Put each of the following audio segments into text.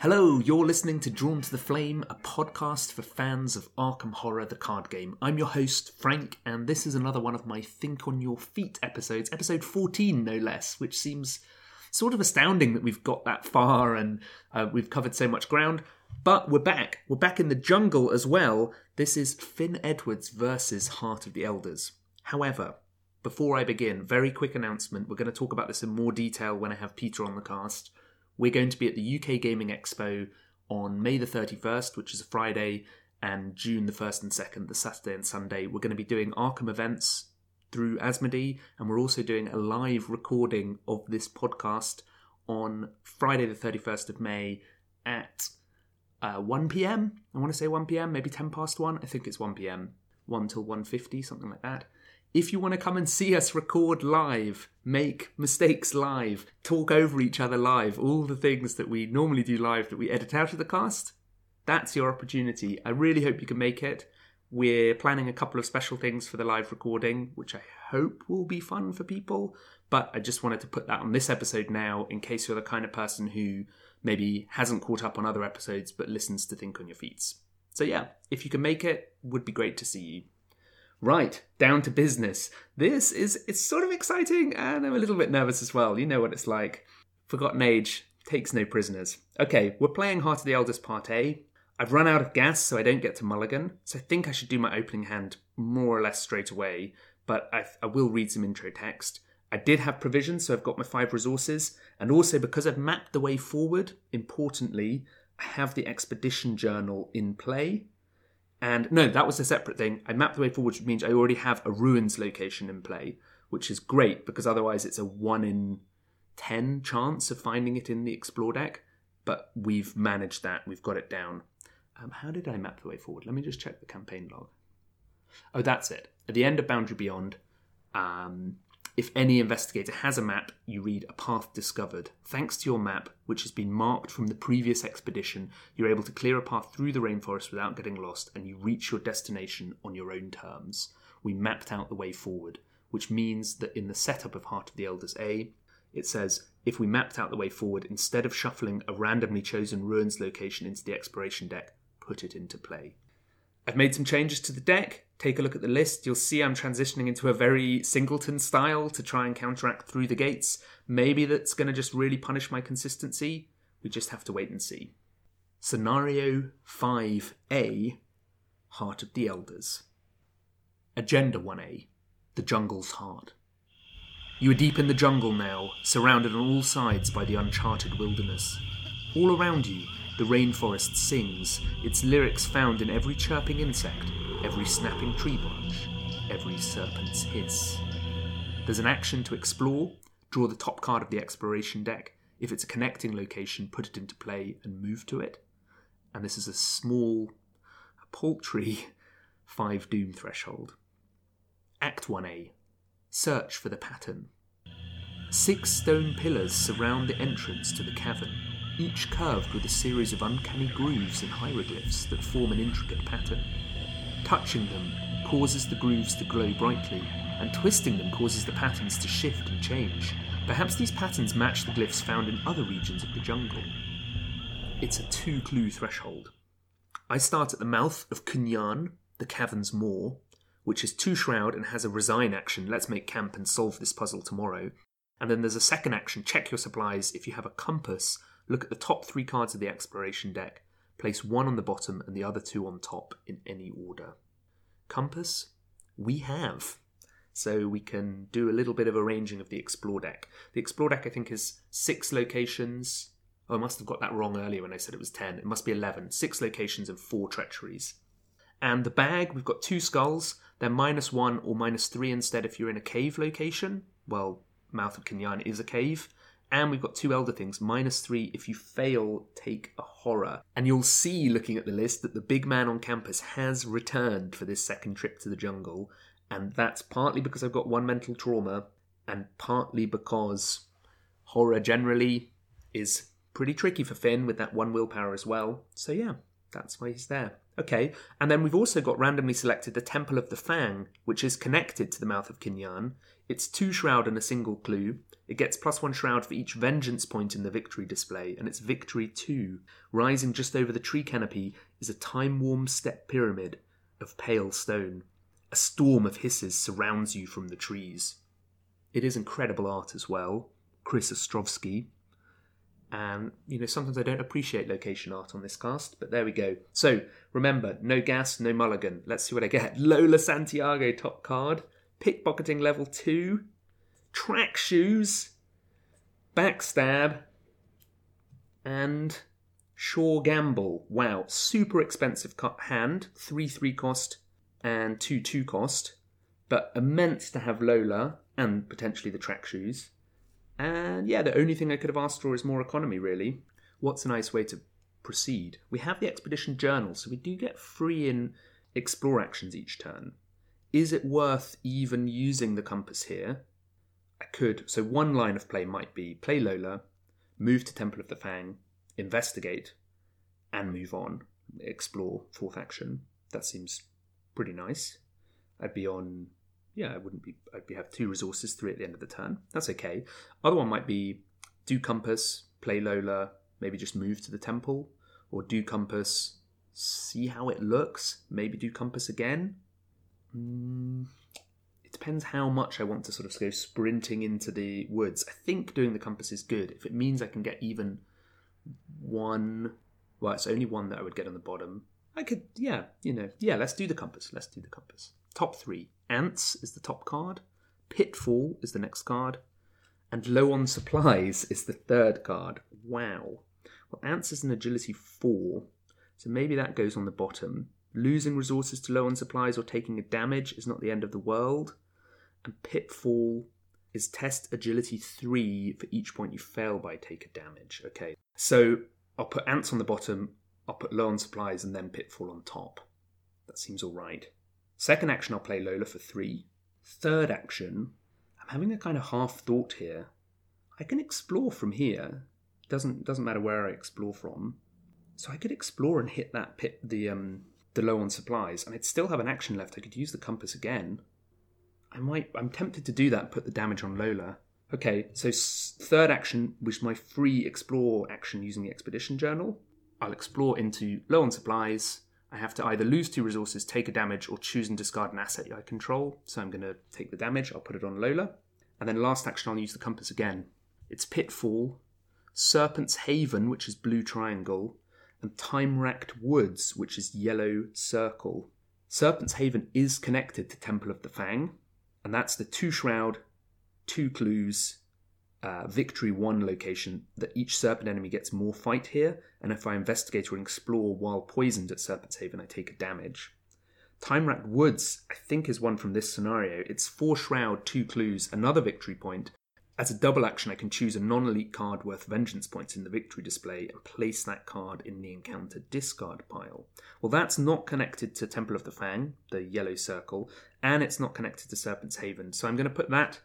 Hello, you're listening to Drawn to the Flame, a podcast for fans of Arkham Horror, the card game. I'm your host, Frank, and this is another one of my Think on Your Feet episodes, episode 14 no less, which seems sort of astounding that we've got that far and uh, we've covered so much ground. But we're back. We're back in the jungle as well. This is Finn Edwards versus Heart of the Elders. However, before I begin, very quick announcement. We're going to talk about this in more detail when I have Peter on the cast. We're going to be at the UK Gaming Expo on May the 31st, which is a Friday, and June the 1st and 2nd, the Saturday and Sunday. We're going to be doing Arkham events through Asmodee, and we're also doing a live recording of this podcast on Friday the 31st of May at uh, 1 p.m. I want to say 1 p.m., maybe 10 past 1. I think it's 1 p.m. 1 till 1.50, something like that. If you want to come and see us record live, make mistakes live, talk over each other live, all the things that we normally do live that we edit out of the cast, that's your opportunity. I really hope you can make it. We're planning a couple of special things for the live recording, which I hope will be fun for people. But I just wanted to put that on this episode now in case you're the kind of person who maybe hasn't caught up on other episodes but listens to Think on Your Feet. So, yeah, if you can make it, would be great to see you. Right, down to business. This is it's sort of exciting and I'm a little bit nervous as well. You know what it's like. Forgotten Age takes no prisoners. Okay, we're playing Heart of the Elders Part A. I've run out of gas, so I don't get to Mulligan, so I think I should do my opening hand more or less straight away, but I, I will read some intro text. I did have provisions, so I've got my five resources, and also because I've mapped the way forward, importantly, I have the expedition journal in play. And no, that was a separate thing. I mapped the way forward, which means I already have a ruins location in play, which is great because otherwise it's a 1 in 10 chance of finding it in the explore deck. But we've managed that, we've got it down. Um, how did I map the way forward? Let me just check the campaign log. Oh, that's it. At the end of Boundary Beyond, um, if any investigator has a map, you read a path discovered. Thanks to your map, which has been marked from the previous expedition, you're able to clear a path through the rainforest without getting lost and you reach your destination on your own terms. We mapped out the way forward, which means that in the setup of Heart of the Elders A, it says if we mapped out the way forward, instead of shuffling a randomly chosen ruins location into the exploration deck, put it into play. I've made some changes to the deck. Take a look at the list. You'll see I'm transitioning into a very singleton style to try and counteract through the gates. Maybe that's going to just really punish my consistency. We just have to wait and see. Scenario 5A Heart of the Elders. Agenda 1A The Jungle's Heart. You are deep in the jungle now, surrounded on all sides by the uncharted wilderness. All around you, the rainforest sings, its lyrics found in every chirping insect, every snapping tree branch, every serpent's hiss. There's an action to explore, draw the top card of the exploration deck. If it's a connecting location, put it into play and move to it. And this is a small, a paltry 5 doom threshold. Act 1A Search for the pattern. Six stone pillars surround the entrance to the cavern each curved with a series of uncanny grooves and hieroglyphs that form an intricate pattern. Touching them causes the grooves to glow brightly, and twisting them causes the patterns to shift and change. Perhaps these patterns match the glyphs found in other regions of the jungle. It's a two clue threshold. I start at the mouth of K'n-yan, the cavern's maw, which is two shroud and has a resign action. Let's make camp and solve this puzzle tomorrow. And then there's a second action check your supplies if you have a compass Look at the top three cards of the exploration deck. Place one on the bottom and the other two on top in any order. Compass, we have. So we can do a little bit of arranging of the explore deck. The explore deck, I think, is six locations. Oh, I must have got that wrong earlier when I said it was 10. It must be 11. Six locations and four treacheries. And the bag, we've got two skulls. They're minus one or minus three instead if you're in a cave location. Well, Mouth of K'n-yan is a cave. And we've got two Elder Things, minus three if you fail, take a horror. And you'll see, looking at the list, that the big man on campus has returned for this second trip to the jungle. And that's partly because I've got one mental trauma, and partly because horror generally is pretty tricky for Finn with that one willpower as well. So yeah, that's why he's there. Okay, and then we've also got randomly selected the Temple of the Fang, which is connected to the Mouth of K'n-yan. It's two shroud and a single clue. It gets plus one shroud for each vengeance point in the victory display, and it's victory two. Rising just over the tree canopy is a time warm step pyramid of pale stone. A storm of hisses surrounds you from the trees. It is incredible art as well. Chris Ostrovsky, and you know sometimes I don't appreciate location art on this cast, but there we go. So remember, no gas, no mulligan. Let's see what I get. Lola Santiago top card, pickpocketing level two, track shoes, backstab, and Sure Gamble. Wow, super expensive cut hand, three three cost and two two cost, but immense to have Lola and potentially the track shoes. And yeah, the only thing I could have asked for is more economy, really. What's a nice way to proceed? We have the expedition journal, so we do get free in explore actions each turn. Is it worth even using the compass here? I could. So one line of play might be play Lola, move to Temple of the Fang, investigate, and move on. Explore fourth action. That seems pretty nice. I'd be on yeah, I wouldn't be. I'd be have two resources, three at the end of the turn. That's okay. Other one might be do compass, play Lola, maybe just move to the temple, or do compass, see how it looks, maybe do compass again. Mm, it depends how much I want to sort of go sprinting into the woods. I think doing the compass is good if it means I can get even one. Well, it's only one that I would get on the bottom. I could, yeah, you know, yeah. Let's do the compass. Let's do the compass. Top three. Ants is the top card. Pitfall is the next card. And Low on Supplies is the third card. Wow. Well, Ants is an agility 4, so maybe that goes on the bottom. Losing resources to low on supplies or taking a damage is not the end of the world. And Pitfall is test agility 3 for each point you fail by take a damage. Okay, so I'll put Ants on the bottom, I'll put low on supplies, and then Pitfall on top. That seems alright. Second action, I'll play Lola for three. Third action, I'm having a kind of half thought here. I can explore from here. Doesn't doesn't matter where I explore from. So I could explore and hit that pit the um the low on supplies, and I'd still have an action left. I could use the compass again. I might. I'm tempted to do that. Put the damage on Lola. Okay, so third action, which is my free explore action using the expedition journal. I'll explore into low on supplies, I have to either lose two resources, take a damage, or choose and discard an asset I control. So I'm going to take the damage, I'll put it on Lola. And then last action, I'll use the compass again. It's Pitfall, Serpent's Haven, which is blue triangle, and Time-Wracked Woods, which is yellow circle. Serpent's Haven is connected to Temple of the Fang, and that's the two shroud, two clues, uh, victory one location that each serpent enemy gets more fight here, and if I investigate or explore while poisoned at Serpent's Haven, I take a damage. Time-Wracked Woods, I think, is one from this scenario. It's four shroud, two clues, another victory point. As a double action, I can choose a non elite card worth vengeance points in the victory display and place that card in the encounter discard pile. Well, that's not connected to Temple of the Fang, the yellow circle, and it's not connected to Serpent's Haven. So I'm going to put that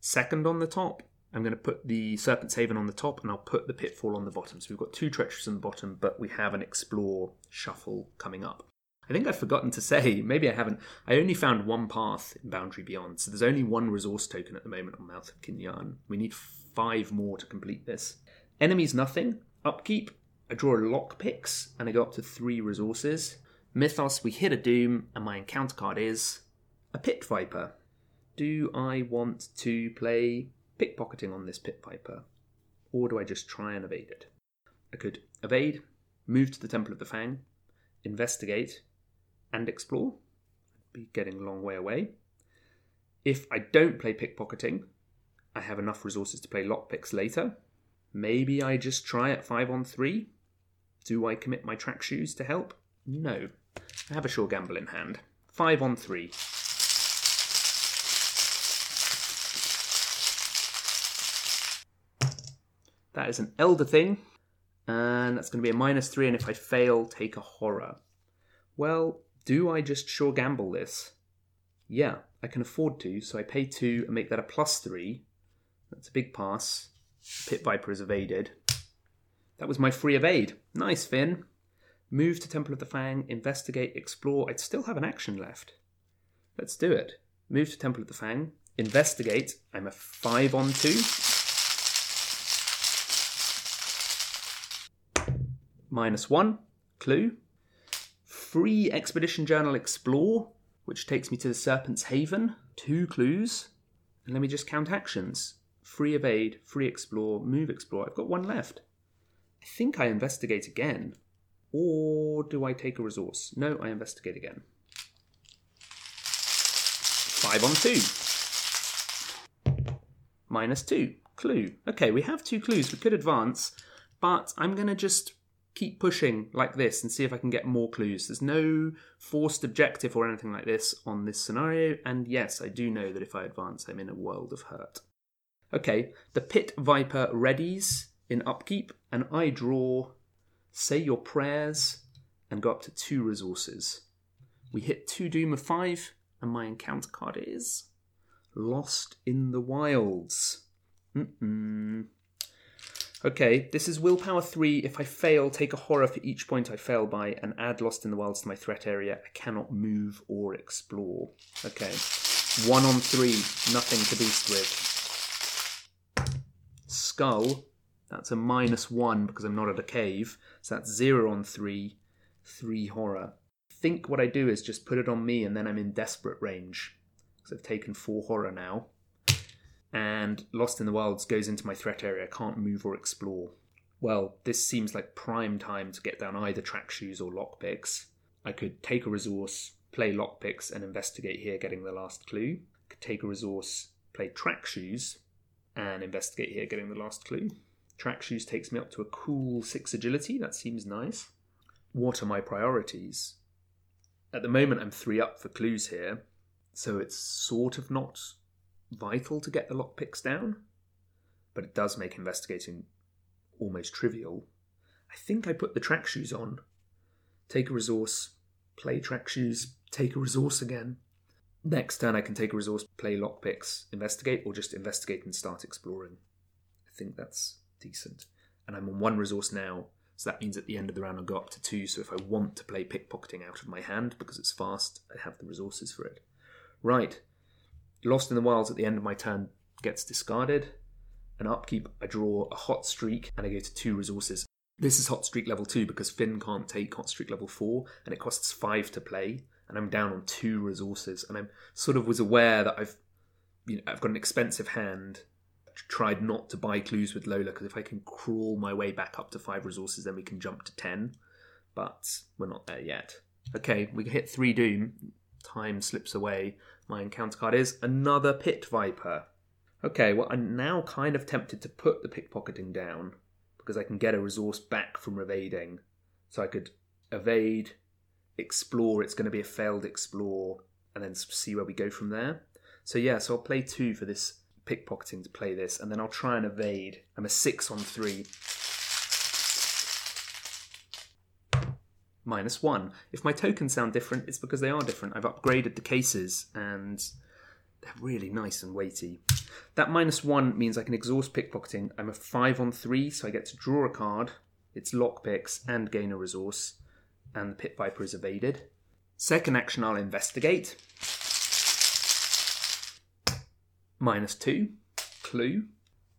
second on the top I'm going to put the Serpent's Haven on the top and I'll put the Pitfall on the bottom. So we've got two Treacherous on the bottom, but we have an Explore shuffle coming up. I think I've forgotten to say, maybe I haven't, I only found one path in Boundary Beyond. So there's only one resource token at the moment on Mouth of K'n-yan. We need five more to complete this. Enemies nothing. Upkeep. I draw lockpicks and I go up to three resources. Mythos, we hit a doom, and my encounter card is a Pit Viper. Do I want to play pickpocketing on this pit viper, or do I just try and evade it? I could evade, move to the Temple of the Fang, investigate, and explore. I'd be getting a long way away. If I don't play pickpocketing, I have enough resources to play lockpicks later. Maybe I just try at 5 on 3. Do I commit my track shoes to help? No. I have a sure gamble in hand. 5 on 3. That is an Elder thing, and that's going to be a minus three. And if I fail, take a horror. Well, do I just sure gamble this? Yeah, I can afford to, so I pay two and make that a plus three. That's a big pass. Pit Viper is evaded. That was my free evade. Nice, Finn. Move to Temple of the Fang, investigate, explore. I'd still have an action left. Let's do it. Move to Temple of the Fang, investigate. I'm a 5 on 2. Minus 1, clue. Free Expedition Journal Explore, which takes me to the Serpent's Haven. Two clues. And let me just count actions. Free Evade, Free Explore, Move Explore. I've got one left. I think I investigate again. Or do I take a resource? No, I investigate again. Five on two. Minus two. Clue. Okay, we have two clues. We could advance, but I'm going to just keep pushing like this and see if I can get more clues. There's no forced objective or anything like this on this scenario, and yes, I do know that if I advance, I'm in a world of hurt. Okay, the Pit Viper readies in upkeep, and I draw say your prayers, and go up to two resources. We hit two Doom of five, and my encounter card is Lost in the Wilds. Mm-mm. Okay, this is willpower three. If I fail, take a horror for each point I fail by and add Lost in the Wilds to my threat area. I cannot move or explore. Okay, one on three, nothing to beast with. Skull, that's a minus one because I'm not at a cave. So that's zero on three, three horror. Think what I do is just put it on me and then I'm in desperate range. Because I've taken four horror now. And Lost in the Wilds goes into my threat area. Can't move or explore. Well, this seems like prime time to get down either track shoes or lockpicks. I could take a resource, play lockpicks, and investigate here, getting the last clue. I could take a resource, play track shoes, and investigate here, getting the last clue. Track shoes takes me up to a cool 6 agility. That seems nice. What are my priorities? At the moment, I'm 3 up for clues here, so it's sort of not vital to get the lockpicks down, but it does make investigating almost trivial. I think I put the track shoes on. Take a resource, play track shoes, take a resource again. Next turn, I can take a resource, play lockpicks, investigate, or just investigate and start exploring. I think that's decent. And I'm on one resource now, so that means at the end of the round I'll go up to two. So if I want to play pickpocketing out of my hand because it's fast, I have the resources for it. Right. Lost in the Wilds at the end of my turn gets discarded. An upkeep, I draw a hot streak and I go to two resources. This is hot streak level two because Finn can't take hot streak level four and it costs five to play. And I'm down on two resources. And I sort of was aware that I've you know, I've got an expensive hand tried not to buy clues with Lola because if I can crawl my way back up to five resources, then we can jump to ten. But we're not there yet. Okay, we hit three Doom. Time slips away. My encounter card is another Pit Viper. Okay, well, I'm now kind of tempted to put the pickpocketing down because I can get a resource back from evading. So I could evade, explore, it's going to be a failed explore, and then see where we go from there. So, yeah, so I'll play two for this pickpocketing to play this, and then I'll try and evade. I'm a six on three. Minus one. If my tokens sound different, it's because they are different. I've upgraded the cases, and they're really nice and weighty. That minus one means I can exhaust pickpocketing. I'm a five on three, so I get to draw a card. It's lockpicks and gain a resource, and the pit viper is evaded. Second action, I'll investigate minus two. Clue.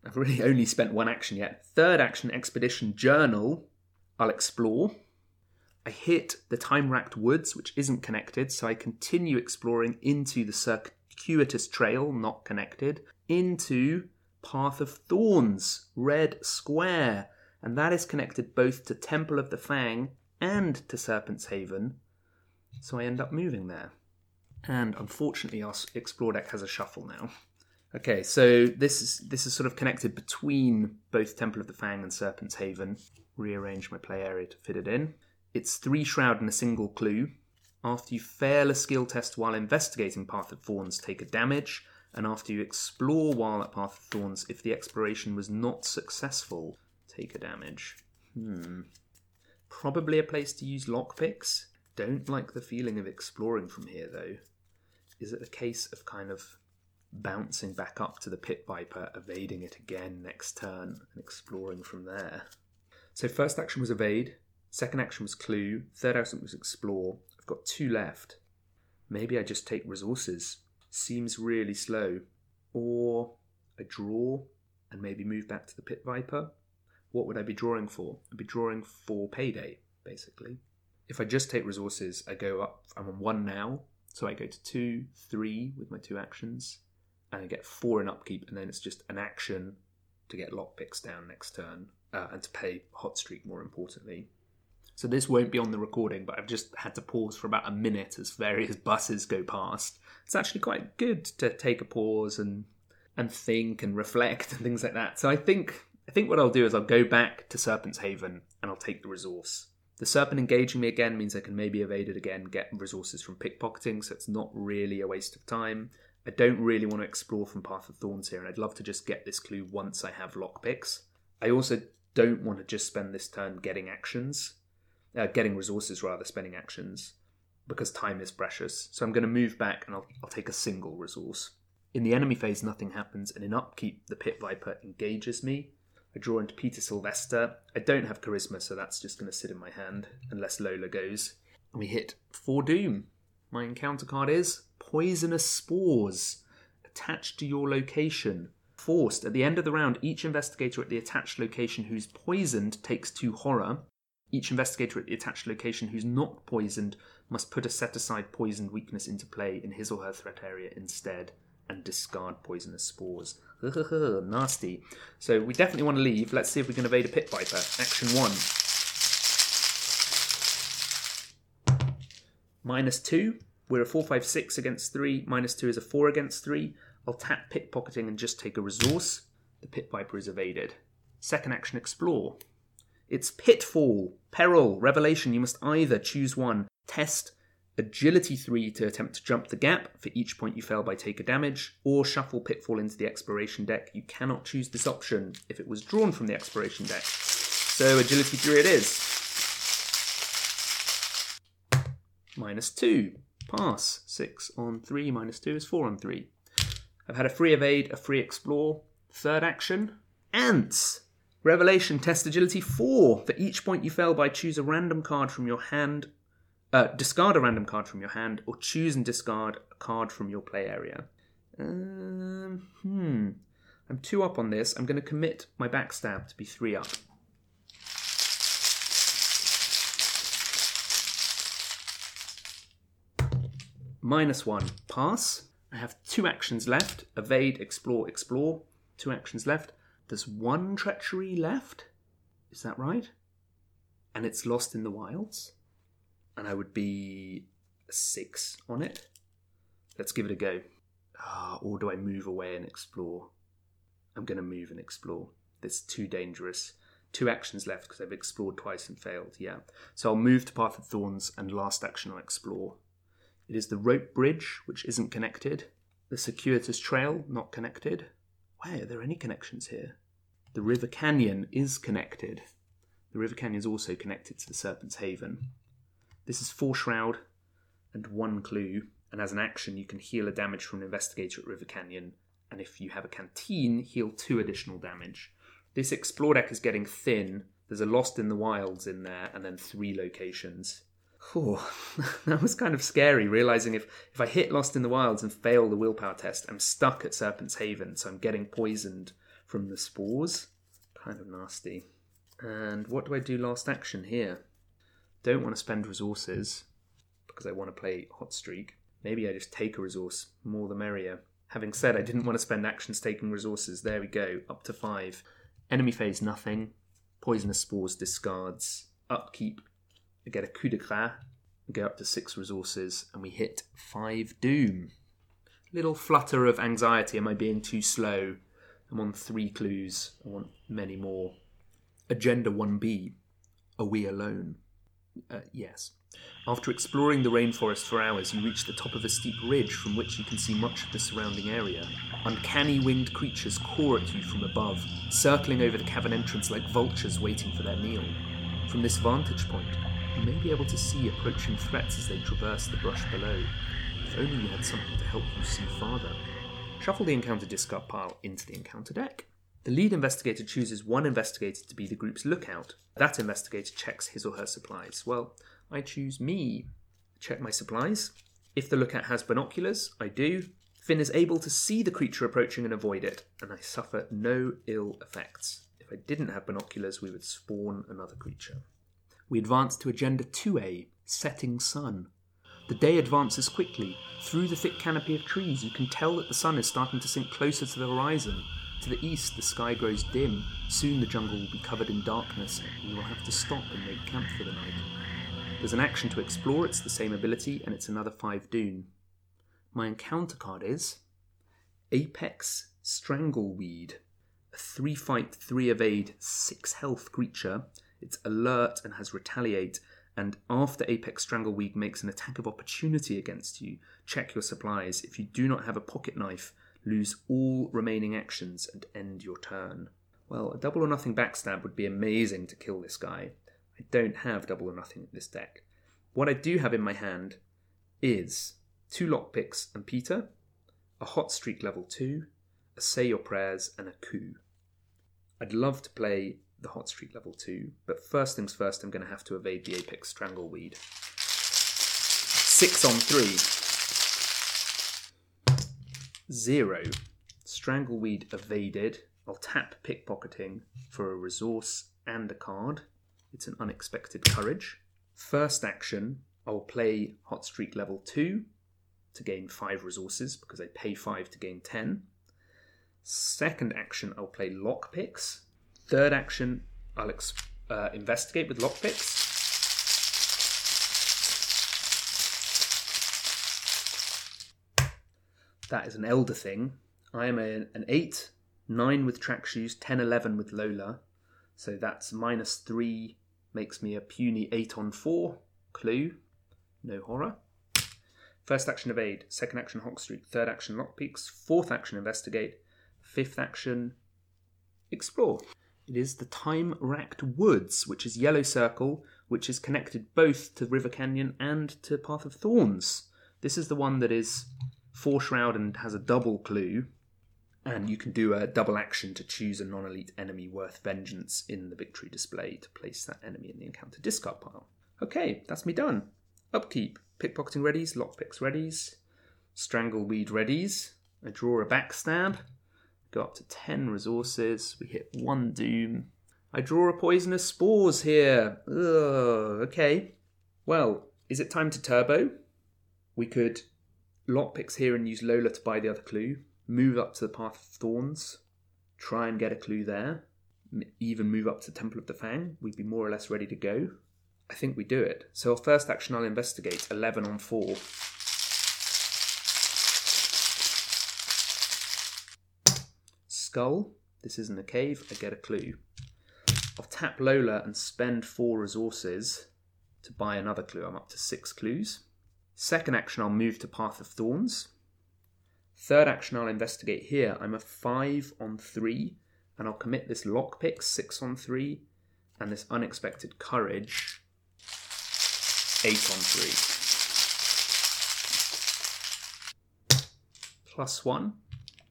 I've really only spent one action yet. Third action, Expedition Journal. I'll explore. I hit the time-wracked woods, which isn't connected, so I continue exploring into the circuitous trail, not connected, into Path of Thorns, red square, and that is connected both to Temple of the Fang and to Serpent's Haven, so I end up moving there. And unfortunately, our explore deck has a shuffle now. Okay, so this is this is sort of connected between both Temple of the Fang and Serpent's Haven. Rearrange my play area to fit it in. It's three shroud and a single clue. After you fail a skill test while investigating Path of Thorns, take a damage. And after you explore while at Path of Thorns, if the exploration was not successful, take a damage. Hmm. Probably a place to use lockpicks. Don't like the feeling of exploring from here, though. Is it a case of kind of bouncing back up to the pit viper, evading it again next turn, and exploring from there. So first action was evade, Second action was clue. Third action was explore. I've got two left. Maybe I just take resources. Seems really slow. Or I draw and maybe move back to the Pit Viper. What would I be drawing for? I'd be drawing for payday, basically. If I just take resources, I go up. I'm on one now, so I go to two, three with my two actions, and I get four in upkeep, and then it's just an action to get lockpicks down next turn uh, and to pay hot streak. More importantly, so this won't be on the recording, but I've just had to pause for about a minute as various buses go past. It's actually quite good to take a pause and and think and reflect and things like that. So I think I think what I'll do is I'll go back to Serpent's Haven and I'll take the resource. The serpent engaging me again means I can maybe evade it again, get resources from pickpocketing, so it's not really a waste of time. I don't really want to explore from Path of Thorns here, and I'd love to just get this clue once I have lockpicks. I also don't want to just spend this turn getting actions, uh, getting resources rather, than spending actions, because time is precious. So I'm going to move back and I'll, I'll take a single resource. In the enemy phase, nothing happens, and in upkeep, the Pit Viper engages me. I draw into Peter Sylvester. I don't have charisma, so that's just going to sit in my hand unless Lola goes. And we hit four doom. My encounter card is Poisonous Spores. Attached to your location. Forced. At the end of the round, each investigator at the attached location who's poisoned takes two horror. Each investigator at the attached location who's not poisoned must put a set aside poisoned weakness into play in his or her threat area instead and discard poisonous spores. Nasty. So we definitely want to leave. Let's see if we can evade a pit viper. Action one. Minus two. We're a 4 5 6 against 3. Minus 2 is a 4 against 3. I'll tap pickpocketing and just take a resource. The pit viper is evaded. Second action explore. It's pitfall, peril, revelation. You must either choose one. Test agility 3 to attempt to jump the gap for each point you fail by taker damage, or shuffle Pitfall into the exploration deck. You cannot choose this option if it was drawn from the exploration deck. So agility 3 it is. Minus 2. Pass. 6 on 3 minus 2 is 4 on 3. I've had a free evade, a free explore. Third action. Ants. Revelation, test agility 4. For each point you fail by, choose a random card from your hand uh, discard a random card from your hand, or choose and discard a card from your play area. Um, hmm. I'm two up on this. I'm going to commit my backstab to be three up. Minus one. Pass. I have two actions left evade, explore, explore. Two actions left. There's one treachery left. Is that right? And it's lost in the wilds? and I would be six on it. Let's give it a go. Ah, or do I move away and explore? I'm going to move and explore. It's too dangerous. Two actions left because I've explored twice and failed. Yeah. So I'll move to Path of Thorns and last action I'll explore. It is the rope bridge, which isn't connected. The circuitous trail, not connected. Why are there any connections here? The river canyon is connected. The river canyon is also connected to the Serpent's Haven. This is four shroud and one clue, and as an action, you can heal a damage from an investigator at River Canyon, and if you have a canteen, heal two additional damage. This explore deck is getting thin. There's a Lost in the Wilds in there, and then three locations. Oh, that was kind of scary, realizing if, if I hit Lost in the Wilds and fail the willpower test, I'm stuck at Serpent's Haven, so I'm getting poisoned from the spores. Kind of nasty. And what do I do last action here? don't want to spend resources because I want to play Hot Streak, maybe I just take a resource, more the merrier. Having said I didn't want to spend actions taking resources, there we go, up to five. Enemy phase nothing. Poisonous spores discards. Upkeep. I get a coup de grace. Go up to six resources, and we hit five doom. Little flutter of anxiety. Am I being too slow? I'm on three clues. I want many more. Agenda 1B. Are we alone? Uh, yes. After exploring the rainforest for hours, you reach the top of a steep ridge from which you can see much of the surrounding area. Uncanny winged creatures caw at you from above, circling over the cavern entrance like vultures waiting for their meal. From this vantage point, you may be able to see approaching threats as they traverse the brush below. If only you had something to help you see farther. Shuffle the encounter discard pile into the encounter deck. The lead investigator chooses one investigator to be the group's lookout. That investigator checks his or her supplies. Well, I choose me. Check my supplies. If the lookout has binoculars, I do. Finn is able to see the creature approaching and avoid it, and I suffer no ill effects. If I didn't have binoculars, we would spawn another creature. We advance to Agenda 2A Setting Sun. The day advances quickly. Through the thick canopy of trees, you can tell that the sun is starting to sink closer to the horizon. To the east, the sky grows dim. Soon the jungle will be covered in darkness, and you will have to stop and make camp for the night. There's an action to explore, it's the same ability, and it's another 5 Doom. My encounter card is Apex Strangleweed, a 3 fight, 3 evade, 6 health creature. It's alert and has retaliate, and after Apex Strangleweed makes an attack of opportunity against you, check your supplies. If you do not have a pocket knife, lose all remaining actions and end your turn. Well, a double or nothing backstab would be amazing to kill this guy. I don't have double or nothing in this deck. What I do have in my hand is two lockpicks and Peter, a hot streak level 2, a say your prayers, and a coup. I'd love to play the hot streak level 2, but first things first, I'm going to have to evade the Apex Strangleweed. 6 on 3. 0. Strangleweed evaded. I'll tap pickpocketing for a resource and a card. It's an unexpected courage. First action, I'll play Hot Streak level 2 to gain 5 resources because I pay 5 to gain 10. Second action, I'll play lockpicks. Third action, I'll ex- uh, investigate with lockpicks. That is an elder thing. I am a, an 8, 9 with track shoes, 10, 11 with Lola. So that's minus 3, makes me a puny 8 on 4. Clue, no horror. First action evade, second action hot streak, third action lockpicks, fourth action investigate, fifth action explore. It is the time-wracked woods, which is yellow circle, which is connected both to River Canyon and to Path of Thorns. This is the one that is four shroud and has a double clue, and you can do a double action to choose a non elite enemy worth vengeance in the victory display to place that enemy in the encounter discard pile. Okay, that's me done. Upkeep. Pickpocketing readies, lockpicks readies, strangleweed readies. I draw a backstab, go up to 10 resources, we hit one doom. I draw a poisonous spores here. Ugh, okay. Well, is it time to turbo? We could lockpicks here and use Lola to buy the other clue, move up to the Path of Thorns, try and get a clue there, even move up to Temple of the Fang. We'd be more or less ready to go. I think we do it. So, our first action, I'll investigate 11 on 4. Skull. This isn't a cave. I get a clue. I'll tap Lola and spend 4 resources to buy another clue. I'm up to 6 clues. Second action, I'll move to Path of Thorns. Third action, I'll investigate here. I'm a 5 on 3, and I'll commit this lockpick, 6 on 3, and this unexpected courage, 8 on 3. Plus 1.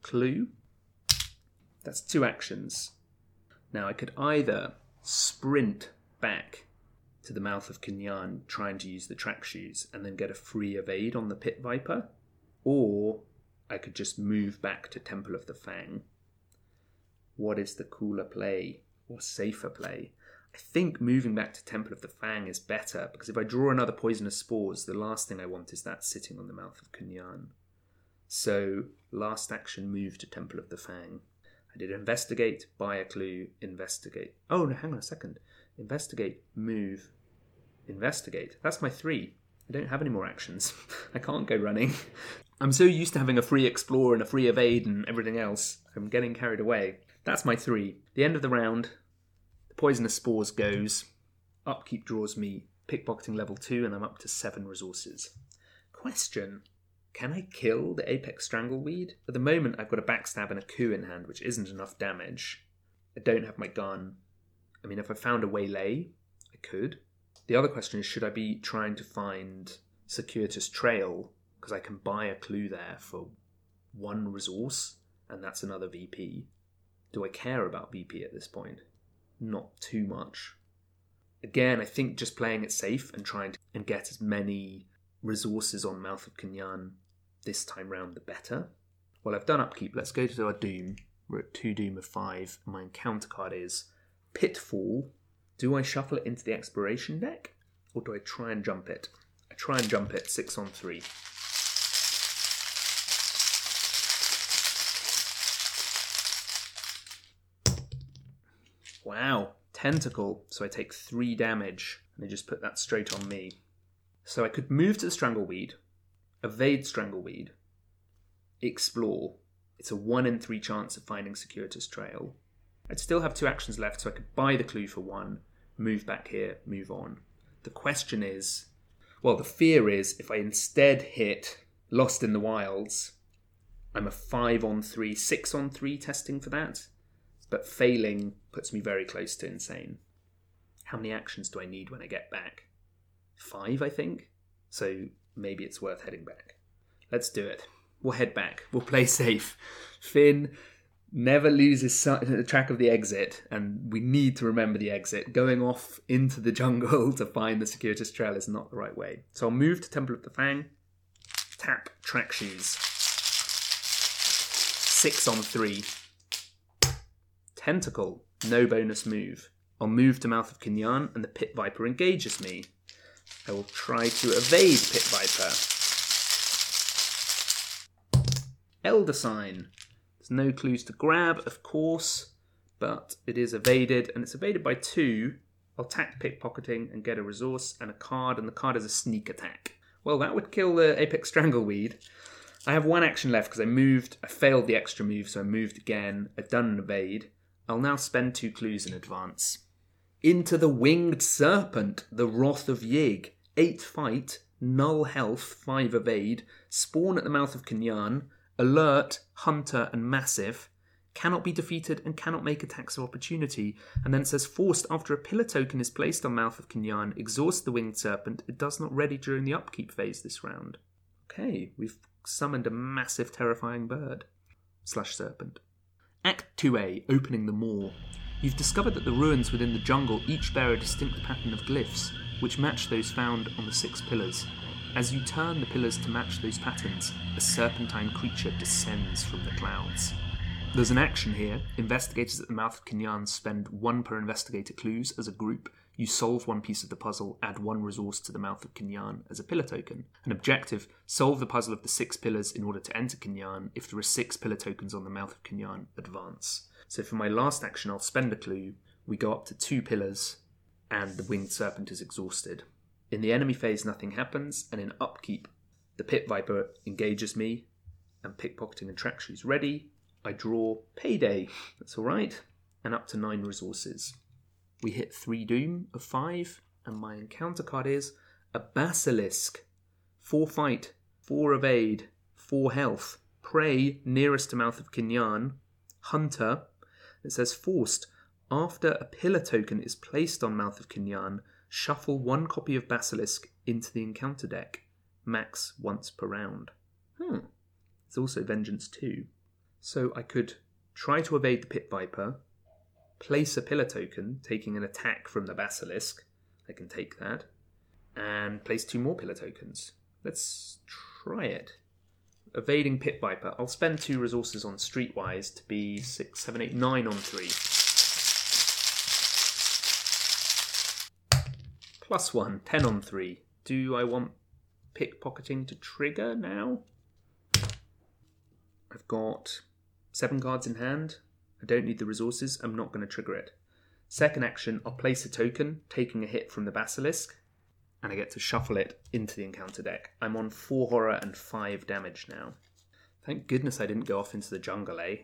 Clue. That's two actions. Now I could either sprint back to the mouth of K'n-yan trying to use the track shoes and then get a free evade on the Pit Viper, or I could just move back to Temple of the Fang. What is the cooler play or safer play? I think moving back to Temple of the Fang is better because if I draw another poisonous spores, the last thing I want is that sitting on the mouth of K'n-yan. So, last action, move to Temple of the Fang. I did investigate, buy a clue, investigate. Oh, no, hang on a second. Investigate, move, investigate. That's my three. I don't have any more actions. I can't go running. I'm so used to having a free explore and a free evade and everything else. I'm getting carried away. That's my three. The end of the round, the Poisonous Spores goes. Upkeep draws me pickpocketing level 2, and I'm up to 7 resources. Question Can I kill the Apex Strangleweed? At the moment, I've got a backstab and a coup in hand, which isn't enough damage. I don't have my gun. I mean, if I found a waylay, I could. The other question is should I be trying to find Circuitous Trail? Because I can buy a clue there for one resource, and that's another VP. Do I care about VP at this point? Not too much. Again, I think just playing it safe and trying to and get as many resources on Mouth of K'n-yan this time round, the better. Well, I've done upkeep. Let's go to our Doom. We're at two Doom of five. My encounter card is Pitfall. Do I shuffle it into the exploration deck? Or do I try and jump it? I try and jump it six on three. Wow, tentacle. So I take three damage, and they just put that straight on me. So I could move to the Strangleweed, evade Strangleweed, explore. It's a one in three chance of finding Circuitous Trail. I'd still have two actions left, so I could buy the clue for one, move back here, move on. The question is well, the fear is if I instead hit Lost in the Wilds, I'm a 5 on 3, 6 on 3 testing for that, but failing puts me very close to insane. How many actions do I need when I get back? Five, I think. So maybe it's worth heading back. Let's do it. We'll head back. We'll play safe. Finn never loses the track of the exit, and we need to remember the exit. Going off into the jungle to find the circuitous trail is not the right way. So I'll move to Temple of the Fang, tap track shoes. Six on three. Tentacle, no bonus move. I'll move to Mouth of K'n-yan, and the Pit Viper engages me. I will try to evade Pit Viper. Elder Sign. There's no clues to grab, of course, but it is evaded, and it's evaded by two. I'll attack pickpocketing and get a resource and a card, and the card is a sneak attack. Well, that would kill the Apex Strangleweed. I have one action left because I moved, I failed the extra move, so I moved again. I've done an evade. I'll now spend two clues in advance. Into the Winged Serpent, the Wrath of Yig. Eight fight, null health, five evade, spawn at the mouth of K'n-yan, alert, hunter, and massive, cannot be defeated and cannot make attacks of opportunity. And then says forced after a pillar token is placed on Mouth of K'n-yan, exhaust the winged serpent. It does not ready during the upkeep phase this round. Okay, we've summoned a massive terrifying bird. Slash serpent. Act 2A, opening the maw. You've discovered that the ruins within the jungle each bear a distinct pattern of glyphs, which match those found on the six pillars. As you turn the pillars to match those patterns, a serpentine creature descends from the clouds. There's an action here. Investigators at the mouth of K'n-yan spend one per investigator clues as a group. You solve one piece of the puzzle, add one resource to the mouth of K'n-yan as a pillar token. An objective solve the puzzle of the six pillars in order to enter K'n-yan. If there are six pillar tokens on the mouth of K'n-yan, advance. So for my last action, I'll spend a clue. We go up to two pillars, and the winged serpent is exhausted. In the enemy phase, nothing happens, and in upkeep, the Pit Viper engages me, and pickpocketing and track ready. I draw payday. That's all right, and up to nine resources. We hit three doom of five, and my encounter card is a basilisk. Four fight, four evade, four health. Prey nearest to mouth of K'n-yan. Hunter. It says forced. After a pillar token is placed on mouth of K'n-yan, Shuffle one copy of Basilisk into the encounter deck, max once per round. Hmm. There's also Vengeance 2. So I could try to evade the Pit Viper, place a pillar token, taking an attack from the Basilisk. I can take that. And place two more pillar tokens. Let's try it. Evading Pit Viper. I'll spend two resources on Streetwise to be six, seven, eight, nine on three. Plus one, 10 on three. Do I want pickpocketing to trigger now? I've got seven cards in hand. I don't need the resources. I'm not going to trigger it. Second action, I'll place a token, taking a hit from the Basilisk, and I get to shuffle it into the encounter deck. I'm on four horror and five damage now. Thank goodness I didn't go off into the jungle, eh?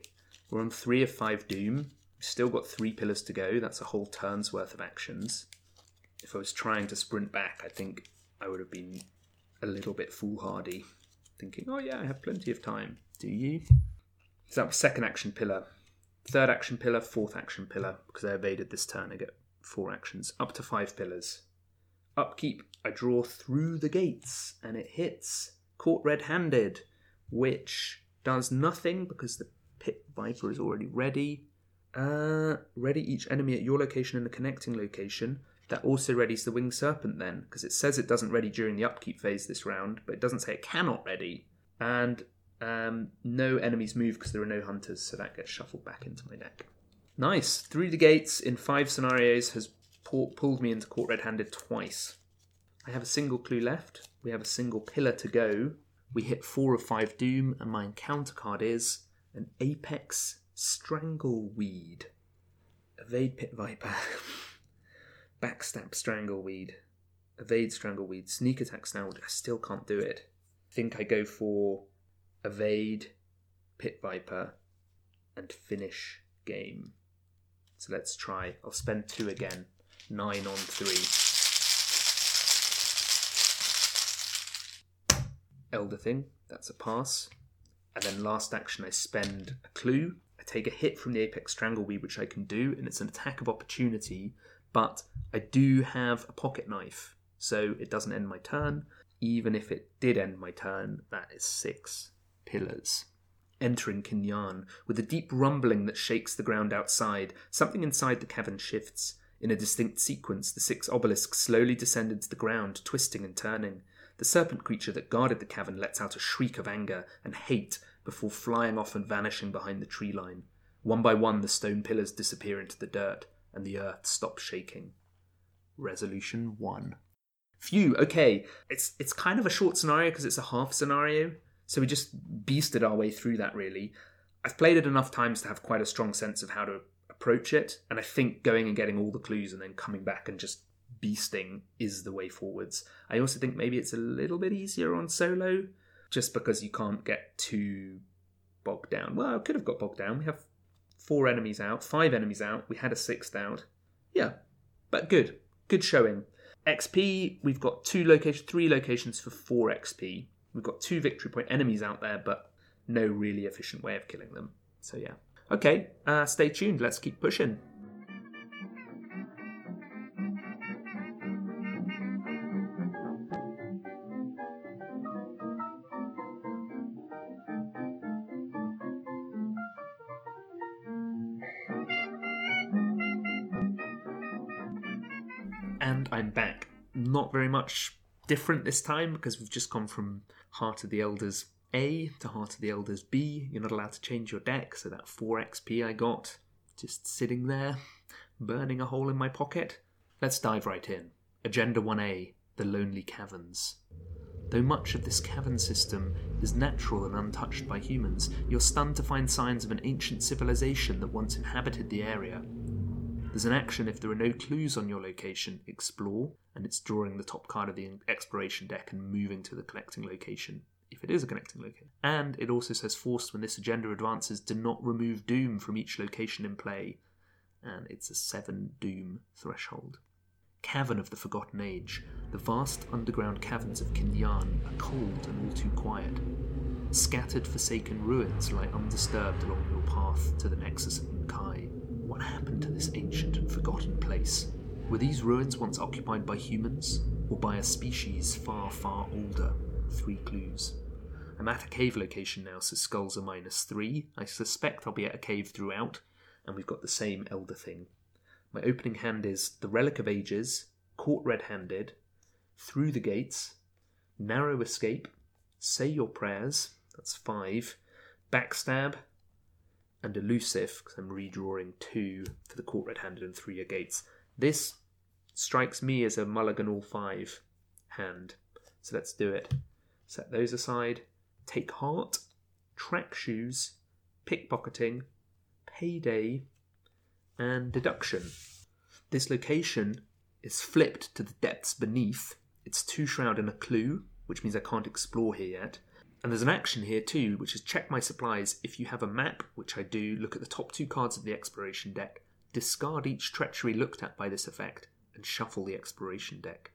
We're on three of five doom. We've still got three pillars to go. That's a whole turn's worth of actions if I was trying to sprint back, I think I would have been a little bit foolhardy, thinking, oh yeah, I have plenty of time. Do you? So that was second action pillar. Third action pillar, fourth action pillar, because I evaded this turn, I get four actions. Up to five pillars. Upkeep, I draw through the gates, and it hits. Caught red handed, which does nothing because the pit viper is already ready. Uh, ready each enemy at your location and the connecting location. That also readies the winged serpent then, because it says it doesn't ready during the upkeep phase this round, but it doesn't say it cannot ready. And um, no enemies move because there are no hunters, so that gets shuffled back into my deck. Nice. Through the gates in five scenarios has pu- pulled me into Caught Red Handed twice. I have a single clue left. We have a single pillar to go. We hit four of five doom, and my encounter card is an Apex Strangleweed. Evade Pit Viper. Backstab Strangleweed. Evade Strangleweed. Sneak Attack Strangleweed. I still can't do it. Think I go for Evade Pit Viper and finish game. So let's try. I'll spend two again. Nine on three. Elder Thing, that's a pass. And then last action, I spend a clue. I take a hit from the Apex Strangleweed, which I can do, and it's an attack of opportunity. But I do have a pocket knife, so it doesn't end my turn. Even if it did end my turn, that is six pillars. Entering K'n-yan, with a deep rumbling that shakes the ground outside, something inside the cavern shifts. In a distinct sequence, the six obelisks slowly descend into the ground, twisting and turning. The serpent creature that guarded the cavern lets out a shriek of anger and hate before flying off and vanishing behind the tree line. One by one, the stone pillars disappear into the dirt, and the earth stops shaking. Resolution 1. Phew, okay. It's it's kind of a short scenario because it's a half scenario, so we just beasted our way through that really. I've played it enough times to have quite a strong sense of how to approach it, and I think going and getting all the clues and then coming back and just beasting is the way forwards. I also think maybe it's a little bit easier on solo, just because you can't get too bogged down. Well, I could have got bogged down. We have four enemies out, five enemies out. We had a sixth out. Yeah, but good, good showing. XP, we've got two locations, three locations for four XP. We've got two victory point enemies out there, but no really efficient way of killing them. So yeah. Okay, uh, stay tuned. Let's keep pushing. And I'm back. Not very much different this time because we've just gone from Heart of the Elders A to Heart of the Elders B. You're not allowed to change your deck, so that 4 XP I got just sitting there, burning a hole in my pocket. Let's dive right in. Agenda 1A The Lonely Caverns. Though much of this cavern system is natural and untouched by humans, you're stunned to find signs of an ancient civilization that once inhabited the area. There's an action if there are no clues on your location, explore, and it's drawing the top card of the exploration deck and moving to the collecting location, if it is a connecting location. And it also says forced when this agenda advances, do not remove Doom from each location in play, and it's a 7 Doom threshold. Cavern of the Forgotten Age. The vast underground caverns of K'n-yan are cold and all too quiet. Scattered forsaken ruins lie undisturbed along your path to the Nexus of N'kai. What happened to this ancient and forgotten place? Were these ruins once occupied by humans, or by a species far, far older? Three clues. I'm at a cave location now, so skulls are minus three. I suspect I'll be at a cave throughout, and we've got the same elder thing. My opening hand is The Relic of Ages, Caught Red Handed, Through the Gates, Narrow Escape, Say Your Prayers, that's five, Backstab, and Elusive, because I'm redrawing two for the Caught Red Handed and Through the Gates. This strikes me as a mulligan all five hand, so let's do it. Set those aside, take heart, track shoes, pickpocketing, payday, and deduction. This location is flipped to the depths beneath. It's two shrouded in a clue, which means I can't explore here yet. And there's an action here too, which is check my supplies. If you have a map, which I do, look at the top two cards of the exploration deck, discard each treachery looked at by this effect, and shuffle the exploration deck.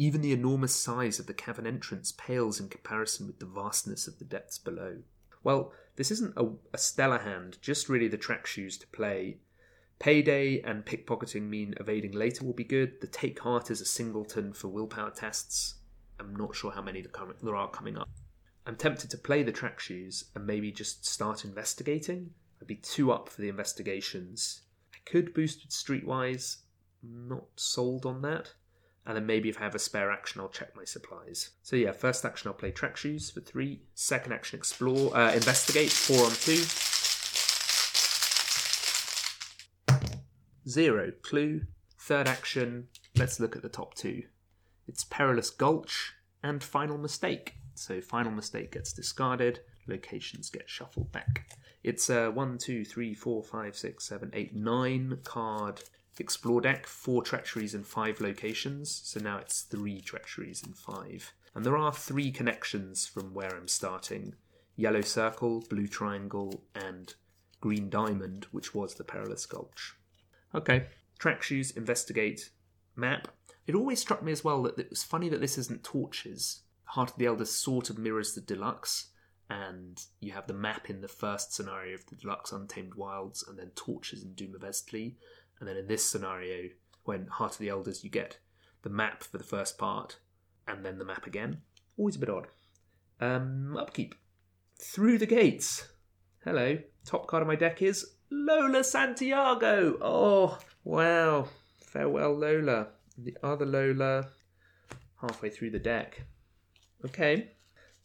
Even the enormous size of the cavern entrance pales in comparison with the vastness of the depths below. Well, this isn't a, a stellar hand, just really the track shoes to play. Payday and pickpocketing mean evading later will be good. The take heart is a singleton for willpower tests. I'm not sure how many there are coming up. I'm tempted to play the track shoes and maybe just start investigating. I'd be two up for the investigations I Could boost with Streetwise. Not sold on that. And then maybe if I have a spare action, I'll check my supplies. So yeah, first action I'll play track shoes for three. Second action explore, uh, investigate, four on two. Zero clue. Third action, let's look at the top two. It's perilous gulch and final mistake. So final mistake gets discarded, locations get shuffled back. It's a one, two, three, four, five, six, seven, eight, nine card explore deck, four treacheries and five locations. So now it's three treacheries and five. And there are three connections from where I'm starting yellow circle, blue triangle, and green diamond, which was the perilous gulch. Okay, track shoes, investigate, map. It always struck me as well that it was funny that this isn't torches. Heart of the Elder sort of mirrors the deluxe, and you have the map in the first scenario of the Deluxe Untamed Wilds, and then Torches in Doom of Eztli. And then in this scenario, when Heart of the Elders, you get the map for the first part, and then the map again. Always a bit odd. Um, upkeep. Through the gates. Hello. Top card of my deck is Lola Santiago. Oh, wow. Farewell, Lola. The other Lola halfway through the deck. Okay.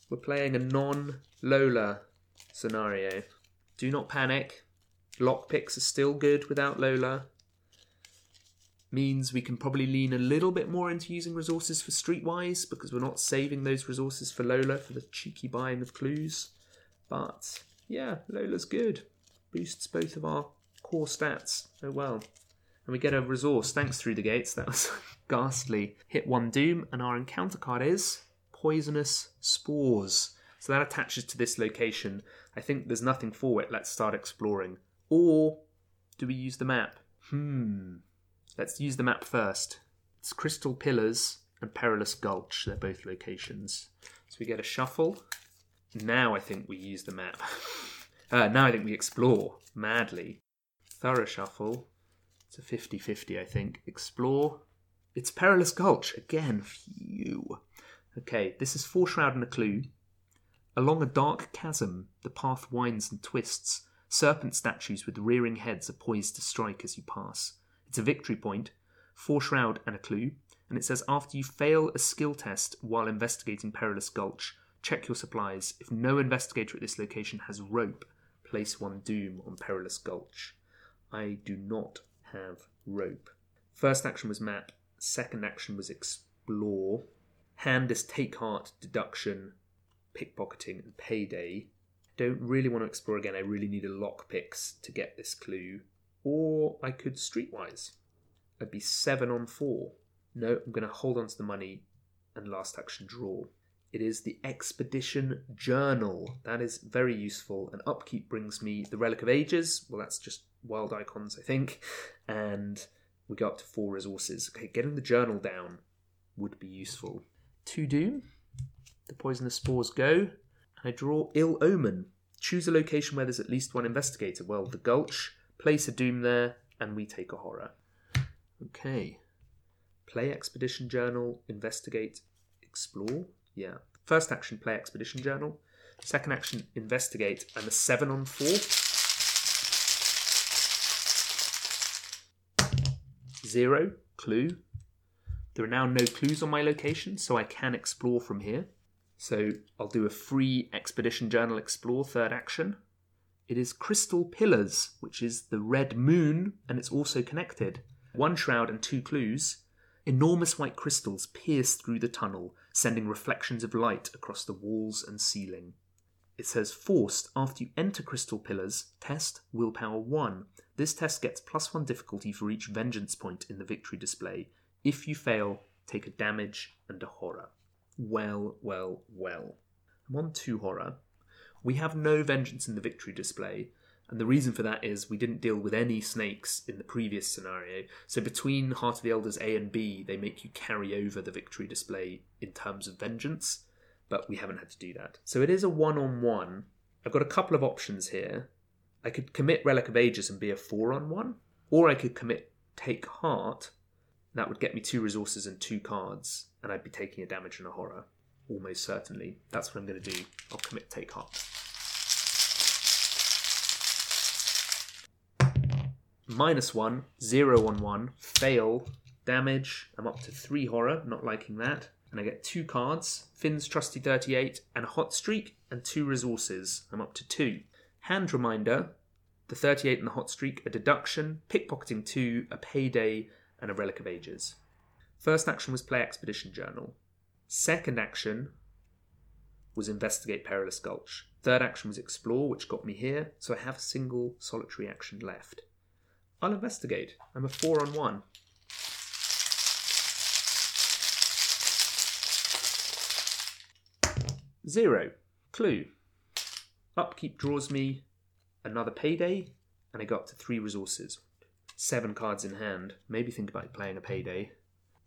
We're playing a non Lola scenario. Do not panic. Lockpicks are still good without Lola. Means we can probably lean a little bit more into using resources for Streetwise because we're not saving those resources for Lola for the cheeky buying of clues. But yeah, Lola's good. Boosts both of our core stats. Oh well. And we get a resource thanks through the gates. That was ghastly. Hit one doom, and our encounter card is poisonous spores. So that attaches to this location. I think there's nothing for it. Let's start exploring. Or do we use the map? Hmm. Let's use the map first. It's Crystal Pillars and Perilous Gulch. They're both locations. So we get a shuffle. Now I think we use the map. uh, now I think we explore madly. Thorough shuffle. It's a 50 50, I think. Explore. It's Perilous Gulch. Again, phew. Okay, this is four shroud and a clue. Along a dark chasm, the path winds and twists. Serpent statues with rearing heads are poised to strike as you pass. It's a victory point, four shroud and a clue, and it says after you fail a skill test while investigating Perilous Gulch, check your supplies. If no investigator at this location has rope, place one doom on Perilous Gulch. I do not have rope. First action was map, second action was explore. Hand is take heart, deduction, pickpocketing, and payday. Don't really want to explore again. I really need a lockpicks to get this clue. Or I could streetwise. I'd be seven on four. No, I'm going to hold on to the money and last action draw. It is the Expedition Journal. That is very useful. And upkeep brings me the Relic of Ages. Well, that's just wild icons, I think. And we go up to four resources. Okay, getting the journal down would be useful. To doom. The poisonous spores go. I draw Ill Omen. Choose a location where there's at least one investigator. Well, the Gulch. Place a doom there, and we take a horror. Okay. Play Expedition Journal. Investigate. Explore. Yeah. First action, play Expedition Journal. Second action, investigate. I'm a 7 on 4. Zero, clue. There are now no clues on my location, so I can explore from here. So I'll do a free Expedition Journal Explore third action. It is Crystal Pillars, which is the red moon, and it's also connected. One shroud and two clues. Enormous white crystals pierce through the tunnel, sending reflections of light across the walls and ceiling. It says forced after you enter Crystal Pillars, test willpower 1. This test gets plus 1 difficulty for each vengeance point in the victory display. If you fail, take a damage and a horror. Well, well, well. I'm on 2 horror. We have no vengeance in the victory display, and the reason for that is we didn't deal with any snakes in the previous scenario. So between Heart of the Elders A and B, they make you carry over the victory display in terms of vengeance, but we haven't had to do that. So it is a one on one. I've got a couple of options here. I could commit Relic of Ages and be a four on one, or I could commit Take Heart. That would get me two resources and two cards, and I'd be taking a damage and a horror. Almost certainly. That's what I'm going to do. I'll commit Take Heart. minus one, zero on one, fail, damage. I'm up to three horror, not liking that. And I get two cards Finn's Trusty 38 and a Hot Streak, and two resources. I'm up to two. Hand reminder the 38 and the Hot Streak, a deduction, pickpocketing two, a payday, and a Relic of Ages. First action was play Expedition Journal. Second action was investigate Perilous Gulch. Third action was explore, which got me here, so I have a single solitary action left. I'll investigate. I'm a four on one. Zero. Clue. Upkeep draws me another payday, and I go up to three resources. Seven cards in hand. Maybe think about playing a payday.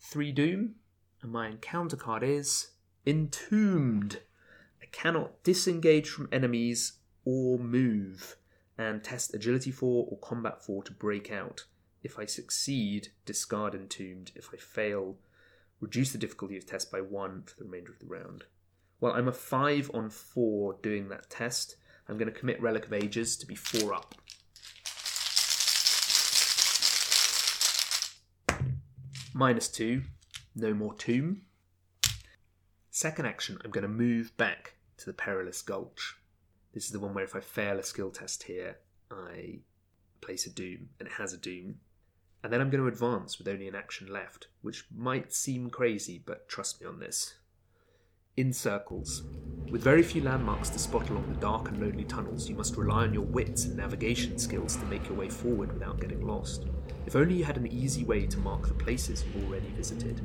Three doom, and my encounter card is Entombed. I cannot disengage from enemies or move, and test agility 4 or combat 4 to break out. If I succeed, discard Entombed. If I fail, reduce the difficulty of test by 1 for the remainder of the round. Well, I'm a 5 on 4 doing that test. I'm going to commit Relic of Ages to be 4 up. Minus 2, no more Tomb. Second action, I'm going to move back to the Perilous Gulch. This is the one where if I fail a skill test here, I place a Doom, and it has a Doom. And then I'm going to advance with only an action left, which might seem crazy, but trust me on this in circles. With very few landmarks to spot along the dark and lonely tunnels, you must rely on your wits and navigation skills to make your way forward without getting lost. If only you had an easy way to mark the places you've already visited.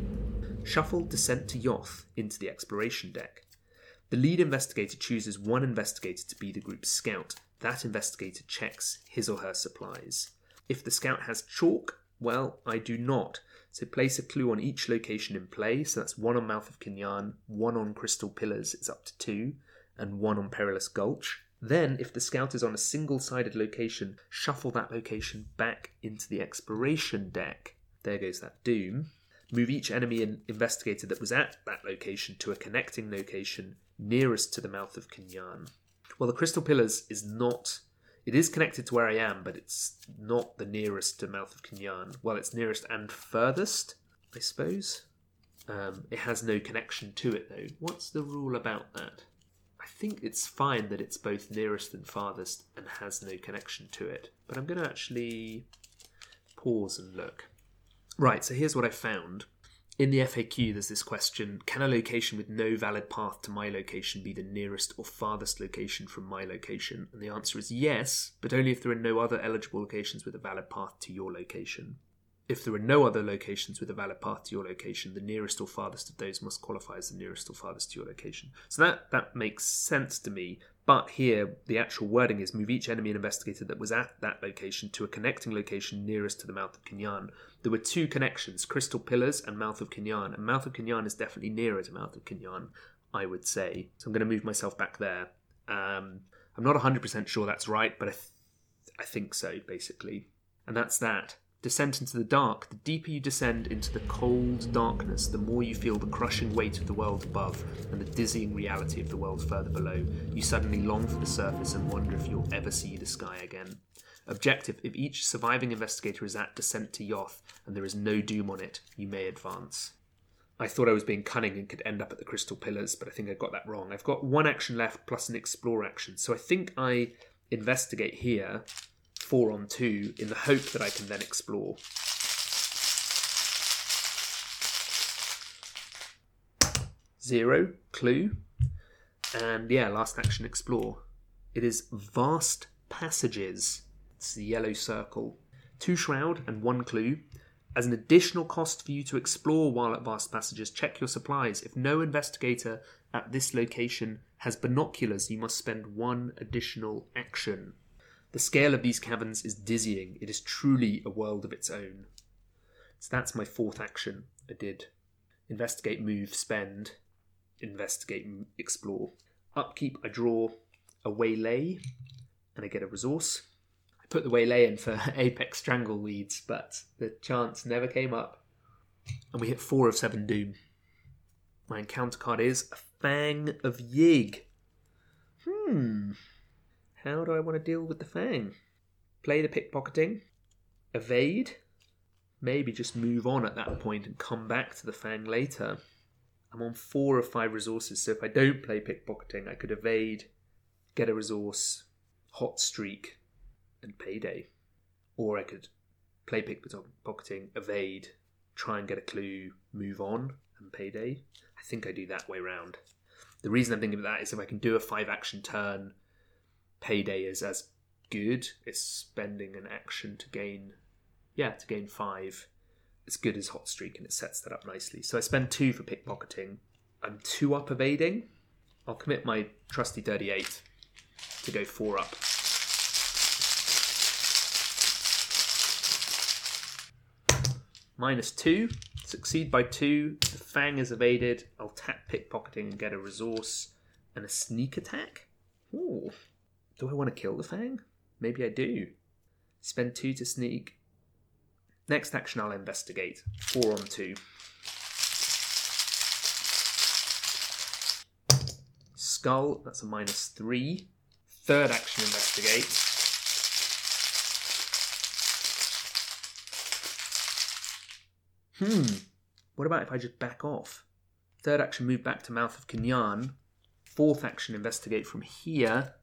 Shuffle Descent to Yoth into the exploration deck. The lead investigator chooses one investigator to be the group's scout. That investigator checks his or her supplies. If the scout has chalk, well, I do not, so place a clue on each location in play. So that's one on Mouth of K'n-yan, one on Crystal Pillars, it's up to two, and one on Perilous Gulch. Then, if the scout is on a single sided location, shuffle that location back into the exploration deck. There goes that Doom. Move each enemy and investigator that was at that location to a connecting location nearest to the mouth of K'n-yan. Well, the Crystal Pillars is not it is connected to where I am, but it's not the nearest to Mouth of K'n-yan. Well, it's nearest and furthest, I suppose. Um, it has no connection to it, though. What's the rule about that? I think it's fine that it's both nearest and farthest and has no connection to it. But I'm going to actually pause and look. Right, so here's what I found in the FAQ, there's this question Can a location with no valid path to my location be the nearest or farthest location from my location? And the answer is yes, but only if there are no other eligible locations with a valid path to your location. If there are no other locations with a valid path to your location, the nearest or farthest of those must qualify as the nearest or farthest to your location. So that, that makes sense to me. But here, the actual wording is move each enemy and investigator that was at that location to a connecting location nearest to the mouth of K'n-yan. There were two connections, Crystal Pillars and Mouth of K'n-yan, and Mouth of K'n-yan is definitely nearer to Mouth of K'n-yan, I would say. So I'm going to move myself back there. Um, I'm not 100% sure that's right, but I, th- I think so, basically. And that's that. Descent into the dark. The deeper you descend into the cold darkness, the more you feel the crushing weight of the world above and the dizzying reality of the world further below. You suddenly long for the surface and wonder if you'll ever see the sky again. Objective If each surviving investigator is at Descent to Yoth and there is no doom on it, you may advance. I thought I was being cunning and could end up at the Crystal Pillars, but I think I got that wrong. I've got one action left plus an explore action, so I think I investigate here four on two in the hope that I can then explore. Zero, clue. And yeah, last action, explore. It is vast passages. It's the yellow circle. Two shroud and one clue. As an additional cost for you to explore while at vast passages, check your supplies. If no investigator at this location has binoculars, you must spend one additional action. The scale of these caverns is dizzying. It is truly a world of its own. So that's my fourth action. I did investigate, move, spend, investigate, explore. Upkeep, I draw a waylay and I get a resource. I put the waylay in for apex strangleweeds, but the chance never came up. And we hit four of seven doom. My encounter card is a Fang of Yig. Hmm. How do I want to deal with the Fang? Play the pickpocketing, evade. Maybe just move on at that point and come back to the Fang later. I'm on four or five resources, so if I don't play pickpocketing, I could evade, get a resource, hot streak, and payday. Or I could play pickpocketing, evade, try and get a clue, move on, and payday. I think I do that way round. The reason I'm thinking of that is if I can do a five action turn, payday is as good. It's spending an action to gain, yeah, to gain five. As good as hot streak, and it sets that up nicely. So I spend two for pickpocketing. I'm two up evading. I'll commit my trusty 38 to go four up. Minus two. Succeed by two. The Fang is evaded. I'll tap pickpocketing and get a resource and a sneak attack. Ooh. Do I want to kill the Fang? Maybe I do. Spend two to sneak. Next action, I'll investigate. Four on two. Skull, that's a minus three. Third action, investigate. Hmm. What about if I just back off? Third action, move back to Mouth of K'n-yan. Fourth action, investigate from here.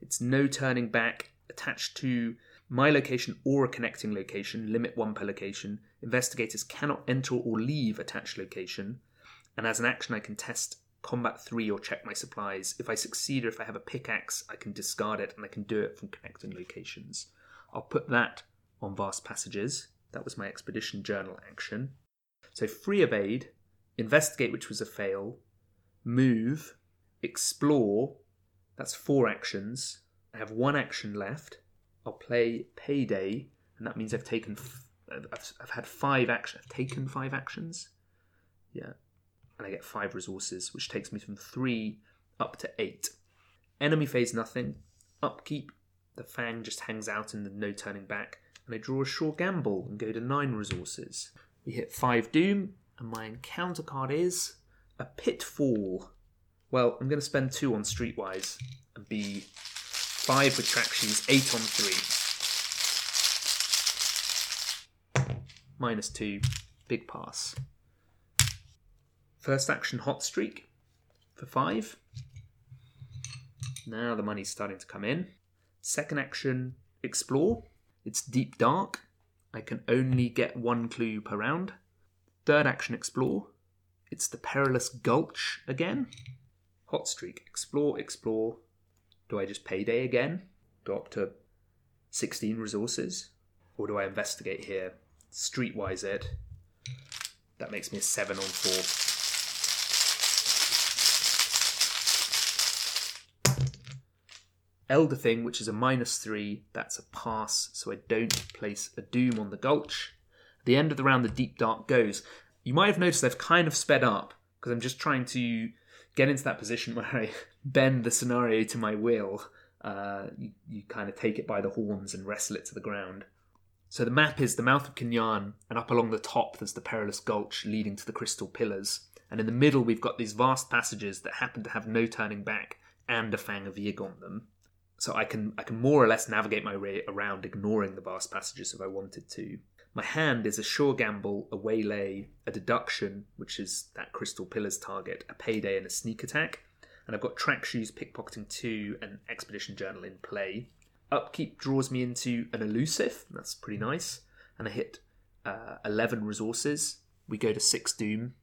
It's no turning back, attached to my location or a connecting location, limit one per location. Investigators cannot enter or leave attached location. And as an action, I can test combat three or check my supplies. If I succeed or if I have a pickaxe, I can discard it and I can do it from connecting locations. I'll put that on vast passages. That was my expedition journal action. So free evade, investigate, which was a fail, move, explore. That's four actions. I have one action left. I'll play payday, and that means I've taken. F- I've, I've had five actions. I've taken five actions. Yeah, and I get five resources, which takes me from three up to eight. Enemy phase nothing. Upkeep. The Fang just hangs out in the no turning back, and I draw a sure gamble and go to nine resources. We hit five doom, and my encounter card is a pitfall. Well, I'm going to spend two on Streetwise and be five with Tractions, eight on three. Minus two, big pass. First action, hot streak for five. Now the money's starting to come in. Second action, explore. It's deep dark. I can only get one clue per round. Third action, explore. It's the perilous gulch again. Hot streak, explore, explore. Do I just payday again? Go up to 16 resources? Or do I investigate here? Streetwise it. That makes me a 7 on 4. Elder Thing, which is a minus 3, that's a pass, so I don't place a Doom on the Gulch. At the end of the round, the Deep Dark goes. You might have noticed I've kind of sped up, because I'm just trying to get into that position where I bend the scenario to my will. Uh, you, you kind of take it by the horns and wrestle it to the ground. So the map is the mouth of K'n-yan, and up along the top there's the perilous gulch leading to the crystal pillars. And in the middle we've got these vast passages that happen to have no turning back and a Fang of Yig on them so I can I can more or less navigate my way around, ignoring the vast passages if I wanted to. My hand is a sure gamble, a waylay, a deduction, which is that crystal pillars target, a payday, and a sneak attack. And I've got track shoes, pickpocketing two, and expedition journal in play. Upkeep draws me into an elusive. That's pretty nice. And I hit uh, 11 resources. We go to 6 doom.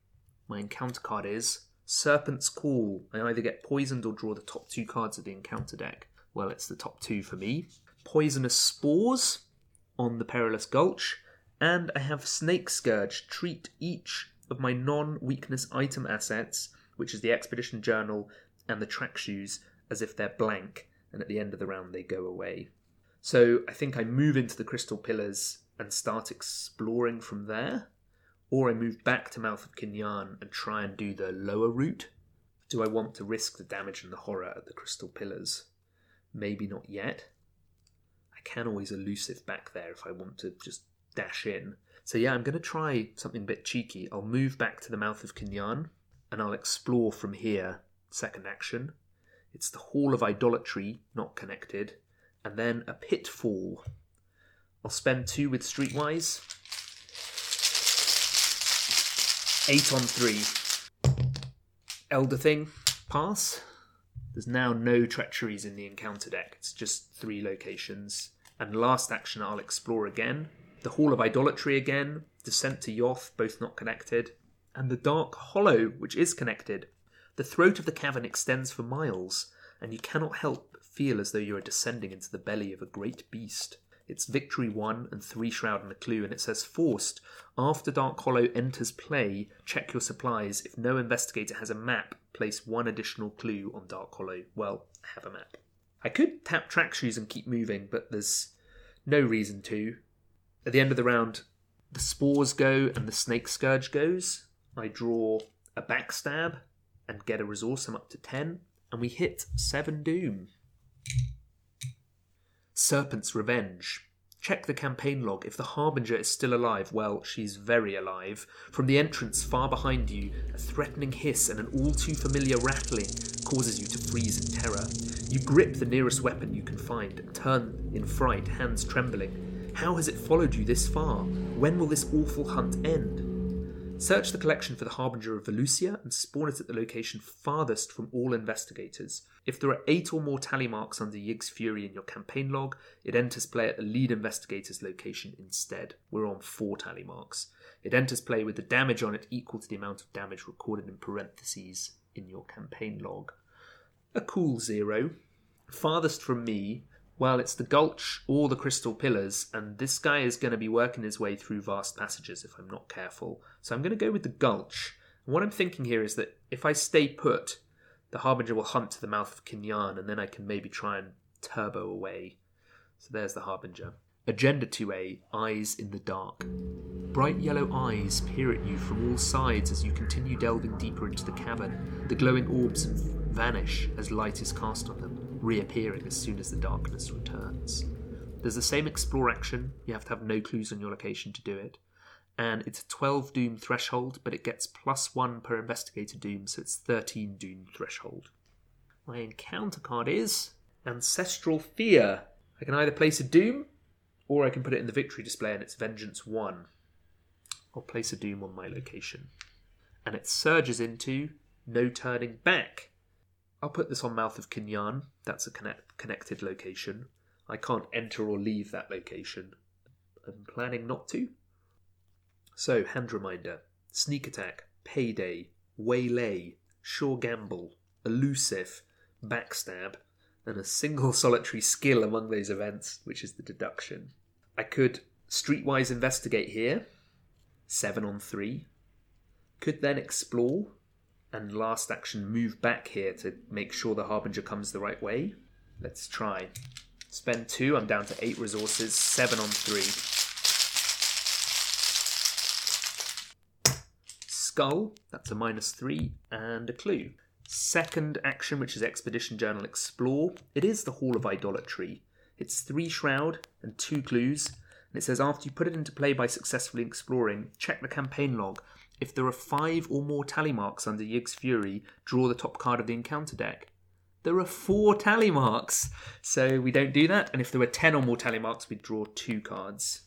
My encounter card is Serpent's Call. I either get poisoned or draw the top two cards of the encounter deck. Well, it's the top two for me. Poisonous Spores on the Perilous Gulch, and I have Snake Scourge. Treat each of my non weakness item assets, which is the Expedition Journal and the track shoes, as if they're blank, and at the end of the round they go away. So I think I move into the Crystal Pillars and start exploring from there, or I move back to Mouth of K'n-yan and try and do the lower route. Do I want to risk the damage and the horror at the Crystal Pillars? maybe not yet. I can always elusive back there if I want to just dash in. So yeah, I'm going to try something a bit cheeky. I'll move back to the mouth of K'n-yan and I'll explore from here. Second action. It's the Hall of Idolatry, not connected, and then a pitfall. I'll spend two with Streetwise. Eight on three. Elder Thing, pass. There's now no treacheries in the encounter deck. It's just three locations. And last action, I'll explore again. The Hall of Idolatry again. Descent to Yoth, both not connected. And the Dark Hollow, which is connected. The throat of the cavern extends for miles, and you cannot help but feel as though you are descending into the belly of a great beast. It's victory one and three shroud and a clue, and it says forced. After Dark Hollow enters play, check your supplies. If no investigator has a map, place one additional clue on Dark Hollow. Well, have a map. I could tap track shoes and keep moving, but there's no reason to. At the end of the round, the spores go and the snake scourge goes. I draw a backstab and get a resource. I'm up to 10, and we hit 7 doom. Serpent's Revenge. Check the campaign log. If the Harbinger is still alive, well, she's very alive. From the entrance far behind you, a threatening hiss and an all too familiar rattling causes you to freeze in terror. You grip the nearest weapon you can find and turn in fright, hands trembling. How has it followed you this far? When will this awful hunt end? Search the collection for the Harbinger of Valusia and spawn it at the location farthest from all investigators. If there are eight or more tally marks under Yig's Fury in your campaign log, it enters play at the lead investigator's location instead. We're on four tally marks. It enters play with the damage on it equal to the amount of damage recorded in parentheses in your campaign log. A cool zero. Farthest from me, well, it's the Gulch or the Crystal Pillars, and this guy is going to be working his way through vast passages if I'm not careful. So I'm going to go with the Gulch. And what I'm thinking here is that if I stay put, the Harbinger will hunt to the mouth of K'n-yan, and then I can maybe try and turbo away. So there's the Harbinger. Agenda 2A Eyes in the Dark. Bright yellow eyes peer at you from all sides as you continue delving deeper into the cavern. The glowing orbs vanish as light is cast on them reappearing as soon as the darkness returns. There's the same explore action, you have to have no clues on your location to do it. And it's a 12 doom threshold, but it gets plus 1 per investigator doom, so it's 13 doom threshold. My encounter card is Ancestral Fear. I can either place a doom, or I can put it in the victory display and it's Vengeance 1. I'll place a doom on my location. And it surges into No Turning Back. I'll put this on Mouth of K'n-yan. That's a connect- connected location. I can't enter or leave that location. I'm planning not to. So, hand reminder sneak attack, payday, waylay, sure gamble, elusive, backstab, and a single solitary skill among those events, which is the deduction. I could streetwise investigate here, 7 on 3. Could then explore, and last action move back here to make sure the Harbinger comes the right way. Let's try. Spend two, I'm down to eight resources, seven on three. Skull, that's a minus three, and a clue. Second action, which is Expedition Journal Explore, it is the Hall of Idolatry. It's three shroud and two clues, and it says after you put it into play by successfully exploring, check the campaign log if there are five or more tally marks under Yig's Fury, draw the top card of the encounter deck. There are four tally marks, so we don't do that. And if there were 10 or more tally marks, we'd draw two cards.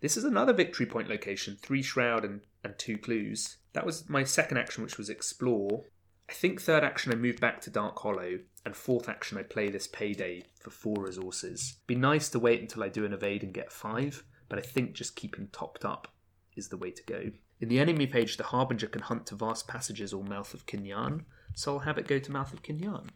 This is another victory point location three shroud and, and two clues. That was my second action, which was explore. I think third action I move back to Dark Hollow, and fourth action I play this payday for four resources. Be nice to wait until I do an evade and get five, but I think just keeping topped up is the way to go. In the enemy page, the Harbinger can hunt to vast passages or Mouth of K'n-yan, so I'll have it go to Mouth of K'n-yan.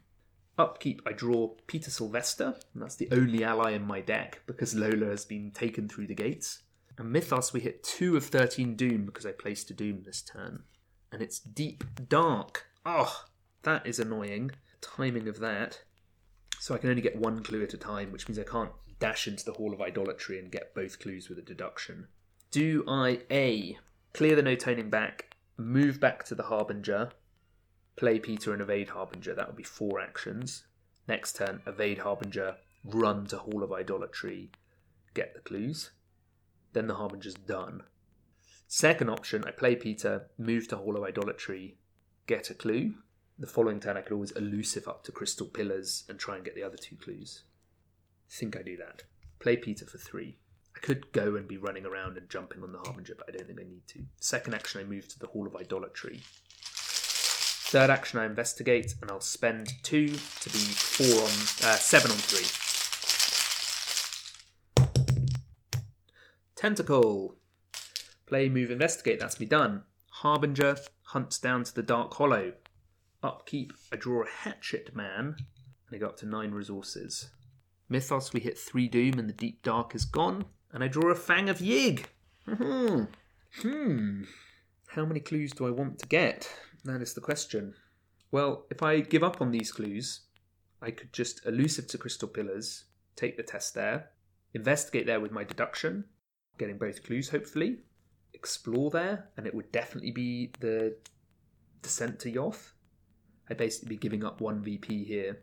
Upkeep, I draw Peter Sylvester, and that's the only ally in my deck because Lola has been taken through the gates. And Mythos, we hit 2 of 13 Doom because I placed a Doom this turn. And it's Deep Dark. Oh, that is annoying. Timing of that. So I can only get one clue at a time, which means I can't dash into the Hall of Idolatry and get both clues with a deduction. Do I A? Clear the no turning back, move back to the Harbinger, play Peter and evade Harbinger. That would be four actions. Next turn, evade Harbinger, run to Hall of Idolatry, get the clues. Then the Harbinger's done. Second option, I play Peter, move to Hall of Idolatry, get a clue. The following turn, I could always elusive up to Crystal Pillars and try and get the other two clues. I think I do that. Play Peter for three. I could go and be running around and jumping on the Harbinger, but I don't think I need to. Second action, I move to the Hall of Idolatry. Third action, I investigate, and I'll spend two to be four on uh, seven on three. Tentacle. Play, move, investigate. That's me done. Harbinger hunts down to the Dark Hollow. Upkeep, I draw a Hatchet Man, and I go up to nine resources. Mythos, we hit three Doom, and the Deep Dark is gone. And I draw a Fang of Yig. Hmm. Hmm. How many clues do I want to get? That is the question. Well, if I give up on these clues, I could just elusive to crystal pillars, take the test there, investigate there with my deduction, getting both clues hopefully, explore there, and it would definitely be the descent to Yoth. I'd basically be giving up one VP here.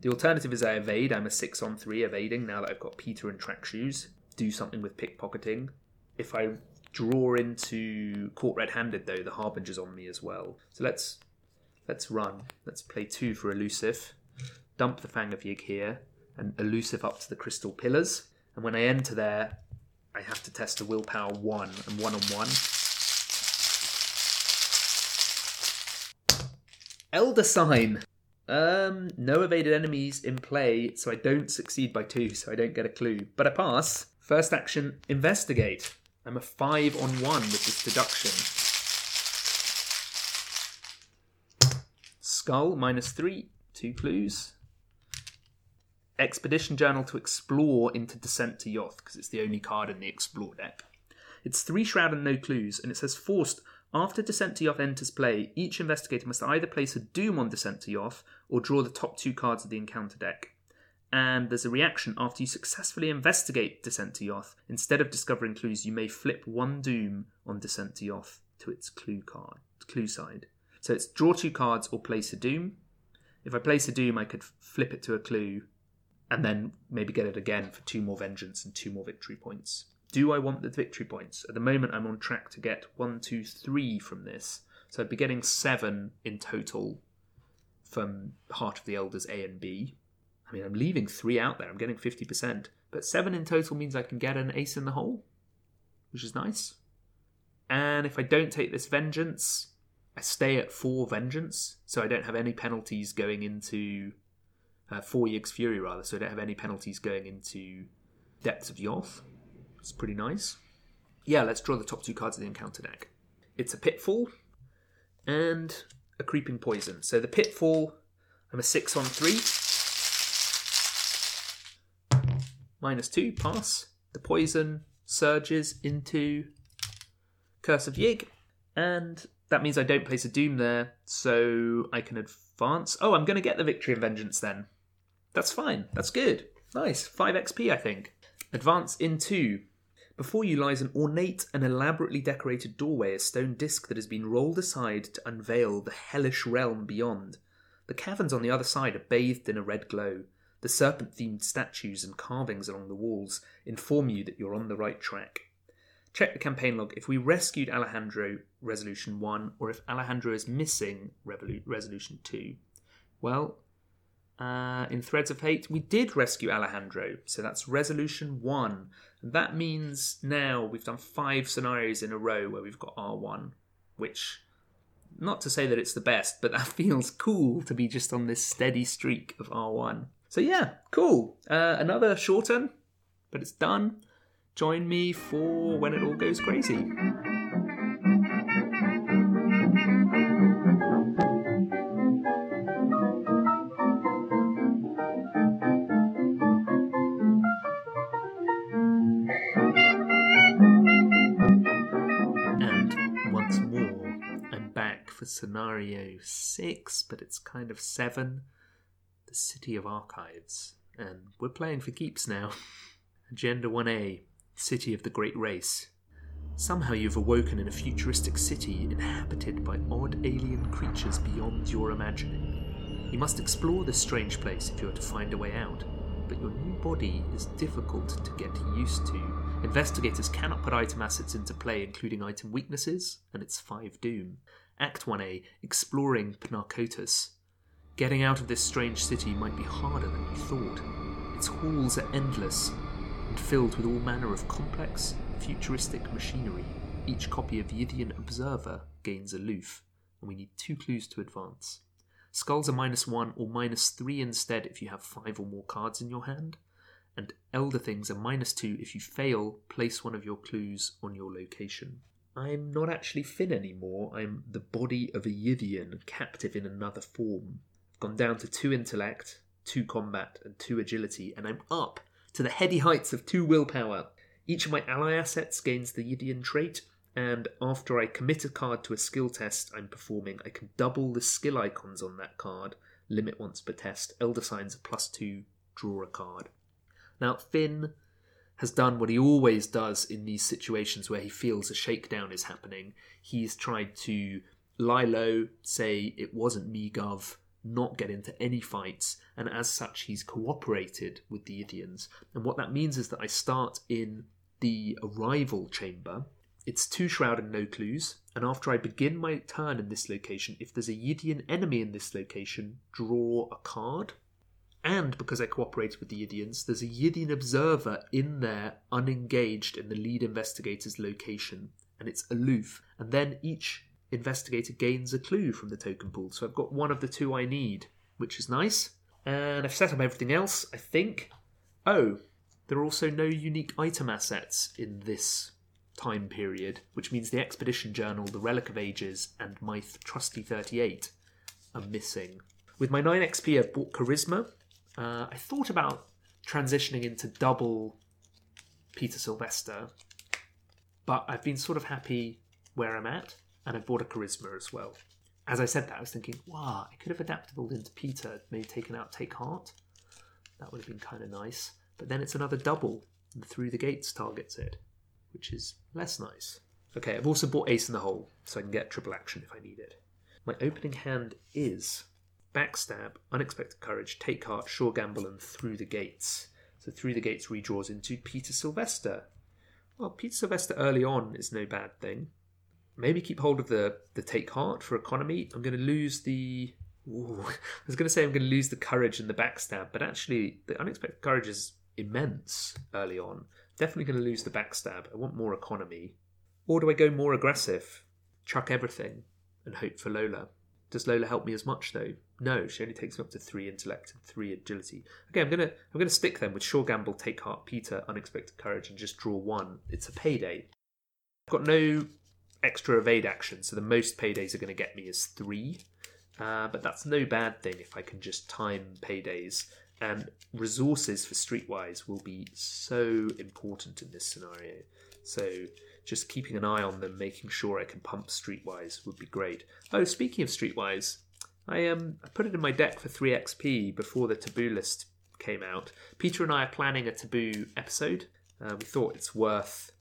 The alternative is I evade. I'm a six on three evading now that I've got Peter and track shoes. Do something with pickpocketing. If I draw into caught red-handed though, the harbinger's on me as well. So let's let's run. Let's play two for elusive. Dump the Fang of Yig here and elusive up to the crystal pillars. And when I enter there, I have to test a willpower one and one on one. Elder sign. Um, no evaded enemies in play, so I don't succeed by two, so I don't get a clue. But I pass. First action, investigate. I'm a five on one with this deduction. Skull, minus three, two clues. Expedition Journal to explore into Descent to Yoth, because it's the only card in the Explore deck. It's three shroud and no clues, and it says forced. After Descent to Yoth enters play, each investigator must either place a Doom on Descent to Yoth or draw the top two cards of the encounter deck and there's a reaction after you successfully investigate Descent to Yoth. Instead of discovering clues, you may flip one Doom on Descent to Yoth to its clue card, clue side. So it's draw two cards or place a Doom. If I place a Doom, I could flip it to a clue, and then maybe get it again for two more Vengeance and two more victory points. Do I want the victory points? At the moment, I'm on track to get one, two, three from this. So I'd be getting seven in total from Heart of the Elders A and B. I mean, I'm leaving three out there. I'm getting 50%. But seven in total means I can get an ace in the hole, which is nice. And if I don't take this vengeance, I stay at four vengeance. So I don't have any penalties going into. Uh, four Yig's Fury, rather. So I don't have any penalties going into Depths of Yoth. It's pretty nice. Yeah, let's draw the top two cards of the encounter deck. It's a Pitfall and a Creeping Poison. So the Pitfall, I'm a six on three. Minus two, pass. The poison surges into Curse of Yig, and that means I don't place a Doom there, so I can advance. Oh, I'm going to get the Victory and Vengeance then. That's fine. That's good. Nice. 5 XP, I think. Advance into. Before you lies an ornate and elaborately decorated doorway, a stone disc that has been rolled aside to unveil the hellish realm beyond. The caverns on the other side are bathed in a red glow. The serpent themed statues and carvings along the walls inform you that you're on the right track. Check the campaign log if we rescued Alejandro Resolution 1 or if Alejandro is missing Resolution 2. Well, uh, in Threads of Hate, we did rescue Alejandro, so that's Resolution 1. And that means now we've done five scenarios in a row where we've got R1, which, not to say that it's the best, but that feels cool to be just on this steady streak of R1. So yeah, cool. Uh, another short one, but it's done. Join me for when it all goes crazy. And once more, I'm back for scenario six, but it's kind of seven the City of Archives, and we're playing for keeps now. Agenda 1A City of the Great Race. Somehow you've awoken in a futuristic city inhabited by odd alien creatures beyond your imagining. You must explore this strange place if you are to find a way out, but your new body is difficult to get used to. Investigators cannot put item assets into play, including item weaknesses, and it's 5 Doom. Act 1A Exploring Pnakotus. Getting out of this strange city might be harder than you thought. Its halls are endless. and filled with all manner of complex, futuristic machinery. Each copy of Yithian Observer gains aloof, and we need two clues to advance. Skulls are minus one or minus three instead if you have five or more cards in your hand, and Elder Things are minus two if you fail, place one of your clues on your location. I'm not actually Finn anymore, I'm the body of a Yithian captive in another form. Gone down to two intellect, two combat, and two agility, and I'm up to the heady heights of two willpower. Each of my ally assets gains the Yithian trait, and after I commit a card to a skill test I'm performing, I can double the skill icons on that card, limit once per test. Elder Signs a plus two, draw a card. Now, Finn has done what he always does in these situations where he feels a shakedown is happening. He's tried to lie low, say it wasn't me, Gov, not get into any fights, and as such, he's cooperated with the Yithians. And what that means is that I start in the arrival chamber. It's two shroud and no clues, and after I begin my turn in this location, if there's a Yithian enemy in this location, draw a card. And because I cooperated with the Yithians, there's a Yithian observer in there, unengaged in the lead investigator's location, and it's aloof. And then each investigator gains a clue from the token pool. So I've got one of the two I need, which is nice. And I've set up everything else, I think. Oh, there are also no unique item assets in this time period, which means the Expedition Journal, the Relic of Ages, and my trusty 38 are missing. With my 9 XP, I've bought Charisma. Uh, I thought about transitioning into double Peter Sylvester, but I've been sort of happy where I'm at and I bought a charisma as well. As I said that, I was thinking, wow, I could have adapted all into Peter, maybe taken out Take Heart. That would have been kind of nice. But then it's another double, Through the Gates targets it, which is less nice. Okay, I've also bought Ace in the Hole, so I can get triple action if I need it. My opening hand is Backstab, Unexpected Courage, Take Heart, Sure Gamble, and Through the Gates. So Through the Gates redraws into Peter Sylvester. Well, Peter Sylvester early on is no bad thing maybe keep hold of the the take heart for economy. I'm going to lose the. Ooh, I was going to say I'm going to lose the courage and the backstab, but actually the unexpected courage is immense early on. Definitely going to lose the backstab. I want more economy. Or do I go more aggressive, chuck everything, and hope for Lola? Does Lola help me as much though? No, she only takes me up to three intellect and three agility. Okay, I'm gonna I'm gonna stick them with Sure Gamble, Take Heart, Peter, Unexpected Courage, and just draw one. It's a payday. I've got no extra evade action, so the most paydays are going to get me is three. Uh, but that's no bad thing if I can just time paydays. And resources for Streetwise will be so important in this scenario. So just keeping an eye on them, making sure I can pump Streetwise would be great. Oh, speaking of Streetwise, I um I put it in my deck for 3 XP before the taboo list came out. Peter and I are planning a taboo episode. Uh, we thought it's worth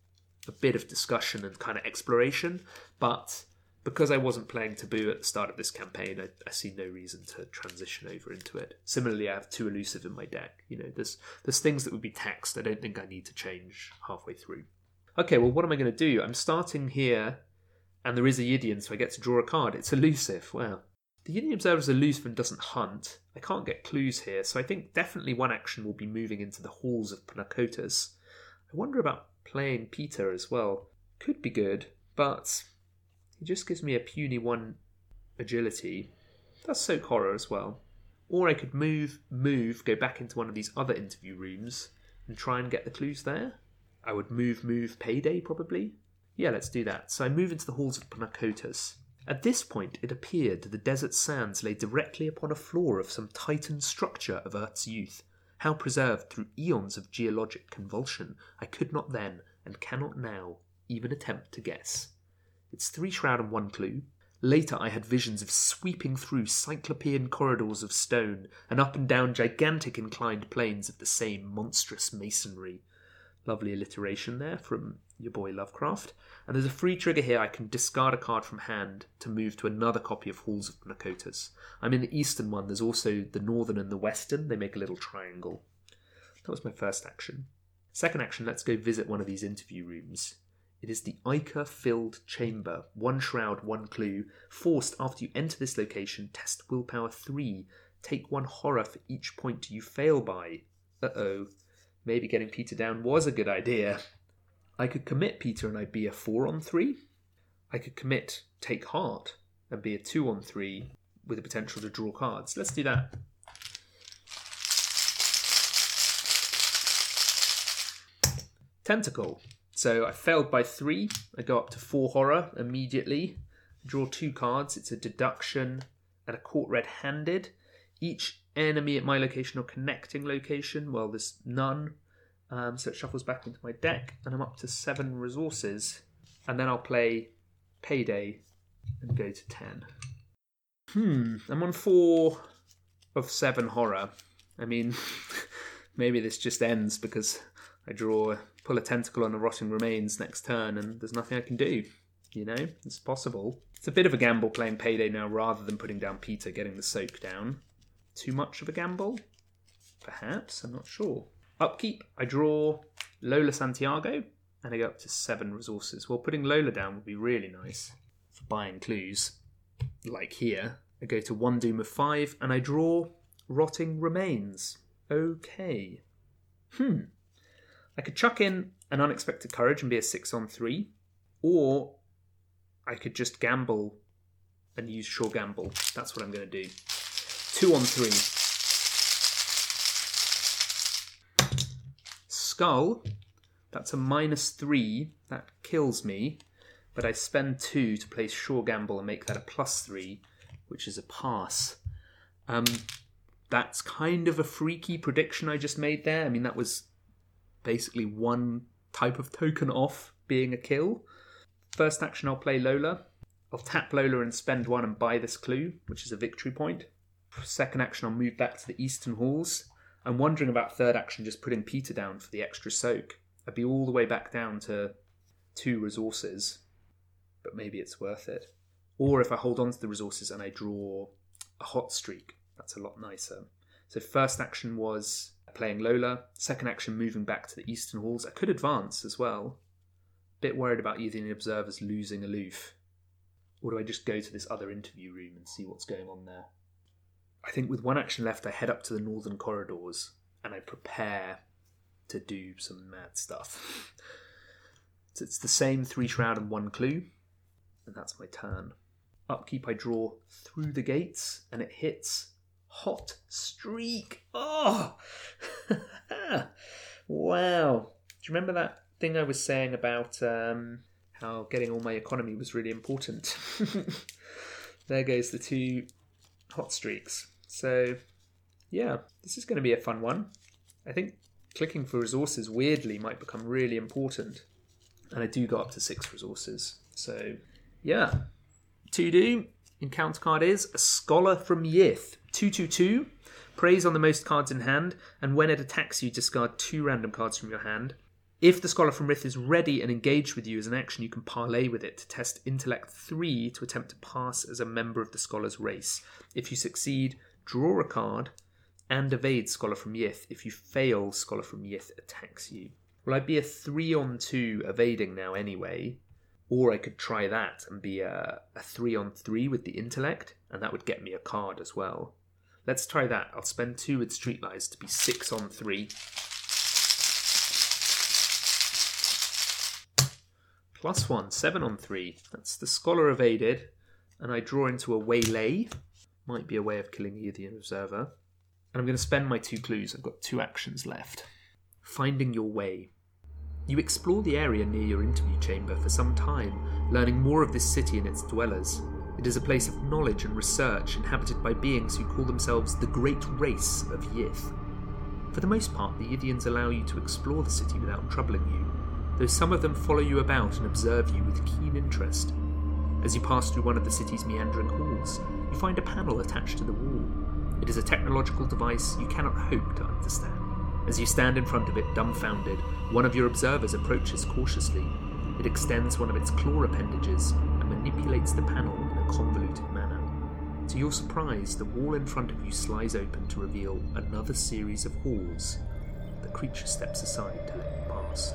a bit of discussion and kind of exploration, but because I wasn't playing Taboo at the start of this campaign, I, I, see no reason to transition over into it. Similarly, I have two elusive in my deck. You know, there's there's things that would be taxed. I don't think I need to change halfway through. Okay, well, what am I going to do? I'm starting here, and there is a Yithian, so I get to draw a card. It's elusive. Wow. The Yithian Observer is elusive and doesn't hunt. I can't get clues here, so I think definitely one action will be moving into the halls of Pnakotus. I wonder about playing Peter as well. Could be good, but he just gives me a puny one agility. That's soak horror as well. Or I could move, move, go back into one of these other interview rooms and try and get the clues there. I would move, move, payday probably. Yeah, let's do that. So I move into the halls of Pnakotus. At this point, it appeared the desert sands lay directly upon a floor of some titan structure of Earth's youth, how preserved through eons of geologic convulsion, I could not then, and cannot now, even attempt to guess. It's three shroud and one clue. Later, I had visions of sweeping through cyclopean corridors of stone and up and down gigantic inclined planes of the same monstrous masonry. Lovely alliteration there from your boy Lovecraft. And there's a free trigger here. I can discard a card from hand to move to another copy of Halls of Pnakotus. I'm in the eastern one. There's also the northern and the western. They make a little triangle. That was my first action. Second action, let's go visit one of these interview rooms. It is the Ichor filled chamber. One shroud, one clue. Forced after you enter this location, test willpower 3. Take one horror for each point you fail by. Uh oh. maybe getting Peter down was a good idea. I could commit Peter and I'd be a 4 on 3. I could commit Take Heart and be a 2 on 3 with the potential to draw cards. Let's do that. Tentacle. So I failed by 3. I go up to 4 horror immediately. Draw 2 cards. It's a deduction and a caught red handed. Each enemy at my location or connecting location, well, there's none. Um, so it shuffles back into my deck, and I'm up to seven resources. And then I'll play Payday and go to 10. Hmm, I'm on four of seven horror. I mean, maybe this just ends because I draw, pull a tentacle on a rotting remains next turn, and there's nothing I can do. You know, it's possible. It's a bit of a gamble playing Payday now rather than putting down Peter, getting the soak down. Too much of a gamble? Perhaps, I'm not sure. Upkeep, I draw Lola Santiago, and I go up to seven resources. Well, putting Lola down would be really nice for buying clues, like here. I go to one doom of five, and I draw Rotting Remains. Okay. Hmm. I could chuck in an unexpected courage and be a six on three, or I could just gamble and use Sure Gamble. That's what I'm going to do. Two on three. Skull. That's a minus three. That kills me. But I spend two to play Sure Gamble and make that a plus three, which is a pass. Um, that's kind of a freaky prediction I just made there. I mean, that was basically one type of token off being a kill. First action, I'll play Lola. I'll tap Lola and spend one and buy this clue, which is a victory point. Second action, I'll move back to the Eastern Halls. I'm wondering about third action, just putting Peter down for the extra soak. I'd be all the way back down to two resources, but maybe it's worth it. Or if I hold on to the resources and I draw a hot streak, that's a lot nicer. So first action was playing Lola. Second action, moving back to the Eastern Halls. I could advance as well. Bit worried about either the observers losing aloof. Or do I just go to this other interview room and see what's going on there? I think with one action left, I head up to the northern corridors and I prepare to do some mad stuff. so it's the same three shroud and one clue, and that's my turn. Upkeep, I draw through the gates and it hits hot streak. Oh, wow! Do you remember that thing I was saying about um, how getting all my economy was really important? there goes the two hot streaks. So, yeah, this is going to be a fun one. I think clicking for resources weirdly might become really important. And I do go up to six resources. So, yeah. To do, encounter card is a Scholar from Yith. 222. Preys on the most cards in hand, and when it attacks you, discard two random cards from your hand. If the Scholar from Yith is ready and engaged with you as an action, you can parlay with it to test Intellect 3 to attempt to pass as a member of the Scholar's race. If you succeed, draw a card and evade Scholar from Yith. If you fail, Scholar from Yith attacks you. Well, I'd be a 3 on 2 evading now anyway, or I could try that and be a, a 3 on 3 with the Intellect, and that would get me a card as well. Let's try that. I'll spend 2 with Streetwise to be 6 on 3. Plus one, seven on three. That's the scholar evaded, and I draw into a waylay. Might be a way of killing the Yithian observer. And I'm going to spend my two clues. I've got two actions left. Finding your way. You explore the area near your interview chamber for some time, learning more of this city and its dwellers. It is a place of knowledge and research inhabited by beings who call themselves the Great Race of Yith. For the most part, the Yithians allow you to explore the city without troubling you, though some of them follow you about and observe you with keen interest. As you pass through one of the city's meandering halls, you find a panel attached to the wall. It is a technological device you cannot hope to understand. As you stand in front of it, dumbfounded, one of your observers approaches cautiously. It extends one of its claw appendages and manipulates the panel in a convoluted manner. To your surprise, the wall in front of you slides open to reveal another series of halls. The creature steps aside to let you pass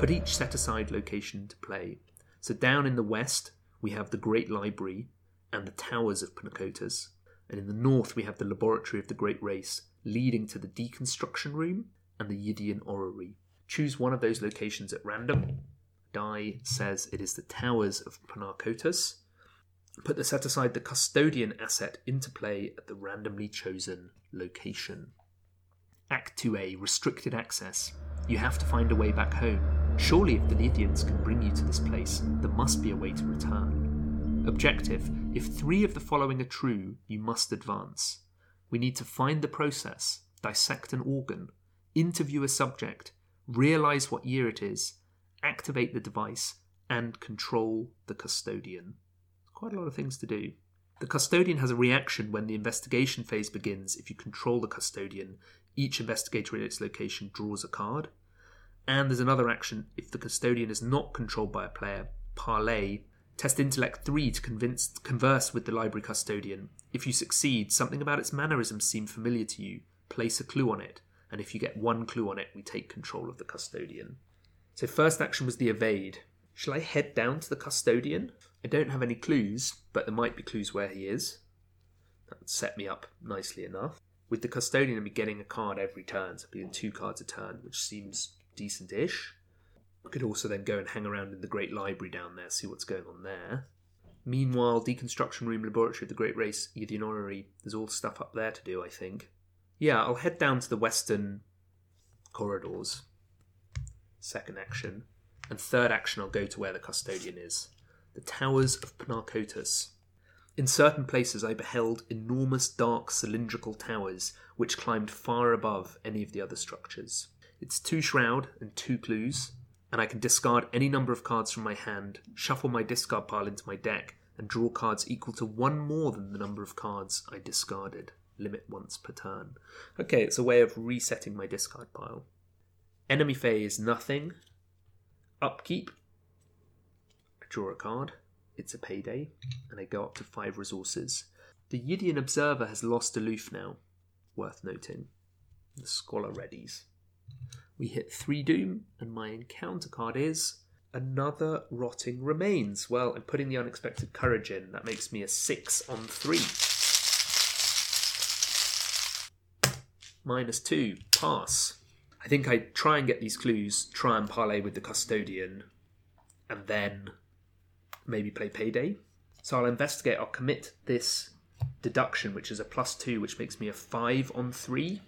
but each set aside location to play. So down in the west, we have the Great Library and the Towers of Pnakotus, and in the north, we have the Laboratory of the Great Race, leading to the Deconstruction Room and the Yithian Orrery. Choose one of those locations at random. Die says it is the Towers of Pnakotus. Put the set aside the custodian asset into play at the randomly chosen location. Act 2A Restricted Access. You have to find a way back home. Surely, if the Yithians can bring you to this place, there must be a way to return. Objective If three of the following are true, you must advance. We need to find the process, dissect an organ, interview a subject, realize what year it is, activate the device, and control the custodian. Quite a lot of things to do. The custodian has a reaction when the investigation phase begins. If you control the custodian, each investigator in its location draws a card. And there's another action if the custodian is not controlled by a player, parlay. Test intellect 3 to convince, converse with the library custodian. If you succeed, something about its mannerisms seem familiar to you. Place a clue on it, and if you get one clue on it, we take control of the custodian. So, first action was the evade. Shall I head down to the custodian? I don't have any clues, but there might be clues where he is. That would set me up nicely enough. With the custodian, I'd be getting a card every turn, so being two cards a turn, which seems decent ish. I could also then go and hang around in the Great Library down there, see what's going on there. Meanwhile, Deconstruction Room Laboratory of the Great Race, Yithian Orrery, there's all stuff up there to do, I think. Yeah, I'll head down to the western corridors. Second action. And third action, I'll go to where the custodian is. The Towers of Pnakotus. In certain places, I beheld enormous dark cylindrical towers which climbed far above any of the other structures. It's two shroud and two clues, and I can discard any number of cards from my hand, shuffle my discard pile into my deck, and draw cards equal to one more than the number of cards I discarded. Limit once per turn. Okay, it's a way of resetting my discard pile. Enemy phase nothing. Upkeep. I draw a card. It's a payday, and I go up to five resources. The Yithian Observer has lost aloof now. Worth noting. The Scholar readies. We hit three doom, and my encounter card is another rotting remains. Well, I'm putting the unexpected courage in. That makes me a six on three. Minus two, pass. I think I try and get these clues, try and parlay with the custodian, and then maybe play payday. So I'll investigate, I'll commit this deduction, which is a plus two, which makes me a five on three.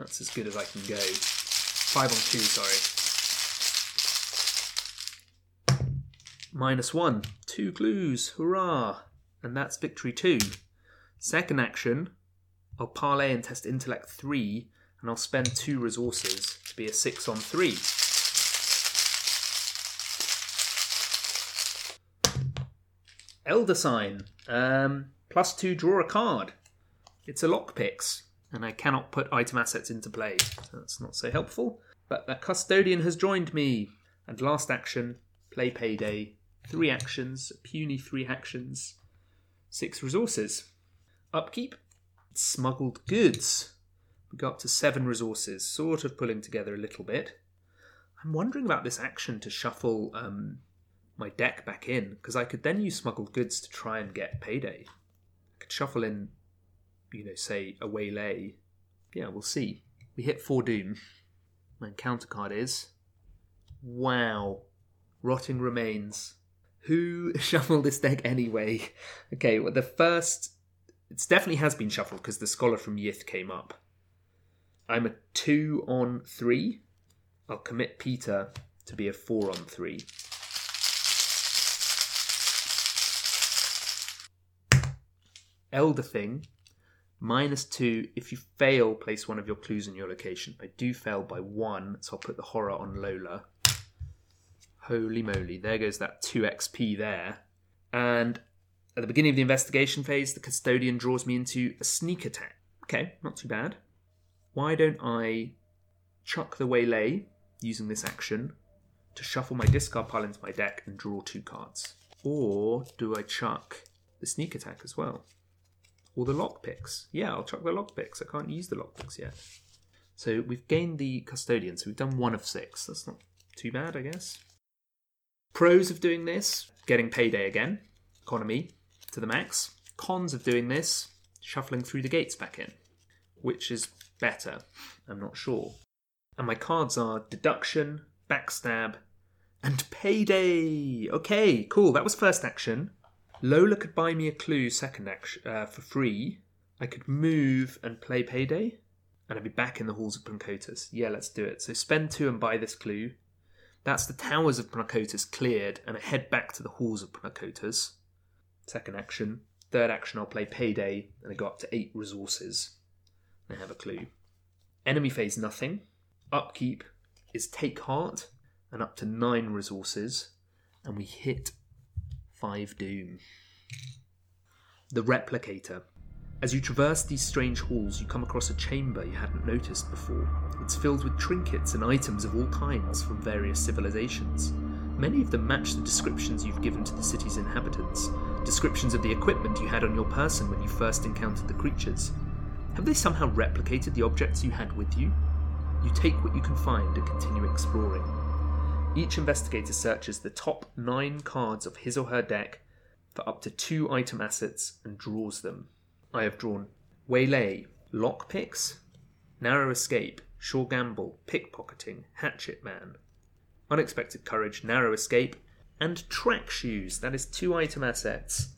That's as good as I can go. Five on two, sorry. Minus one. Two clues. Hurrah! And that's victory two. Second action, I'll parlay and test intellect three, and I'll spend two resources to be a six on three. Elder sign. Um, plus two, draw a card. It's a lockpicks, and I cannot put item assets into play. So that's not so helpful. But the custodian has joined me. And last action, play payday. Three actions, puny three actions, six resources. Upkeep, smuggled goods. We got up to seven resources, sort of pulling together a little bit. I'm wondering about this action to shuffle um, my deck back in, because I could then use smuggled goods to try and get payday. I could shuffle in, you know, say a waylay. Yeah, we'll see. We hit four doom. My counter card is wow, rotting remains. Who shuffled this deck anyway? Okay, well the first it definitely has been shuffled because the scholar from Yith came up. I'm a two on three. I'll commit Peter to be a four on three. Elder Thing, minus two. If you fail, place one of your clues in your location. I do fail by one, so I'll put the horror on Lola. Holy moly, there goes that 2 XP there. And at the beginning of the investigation phase, the custodian draws me into a sneak attack. Okay, not too bad. Why don't I chuck the waylay using this action to shuffle my discard pile into my deck and draw two cards? Or do I chuck the sneak attack as well? Or the lockpicks? Yeah, I'll chuck the lockpicks. I can't use the lockpicks yet. So we've gained the custodian, so we've done one of six. That's not too bad, I guess. Pros of doing this getting payday again, economy to the max. Cons of doing this shuffling through the gates back in. Which is better? I'm not sure. And my cards are Deduction, Backstab, and Payday. Okay, cool. That was first action. Lola could buy me a clue second action uh, for free. I could move and play Payday, and I'd be back in the halls of Pnakotus. Yeah, let's do it. So spend two and buy this clue. That's the towers of Pnakotus cleared, and I head back to the halls of Pnakotus. Second action. Third action, I'll play Payday, and I go up to eight resources. I have a clue. Enemy phase nothing. Upkeep is Take Heart, and up to nine resources, and we hit five Doom. The Replicator. As you traverse these strange halls, you come across a chamber you hadn't noticed before. It's filled with trinkets and items of all kinds from various civilizations. Many of them match the descriptions you've given to the city's inhabitants, descriptions of the equipment you had on your person when you first encountered the creatures. Have they somehow replicated the objects you had with you? You take what you can find and continue exploring. Each investigator searches the top nine cards of his or her deck for up to two item assets and draws them. I have drawn Waylay, Lockpicks, Narrow Escape, Sure Gamble, Pickpocketing, Hatchet Man, Unexpected Courage, Narrow Escape, and Track Shoes. That is two item assets.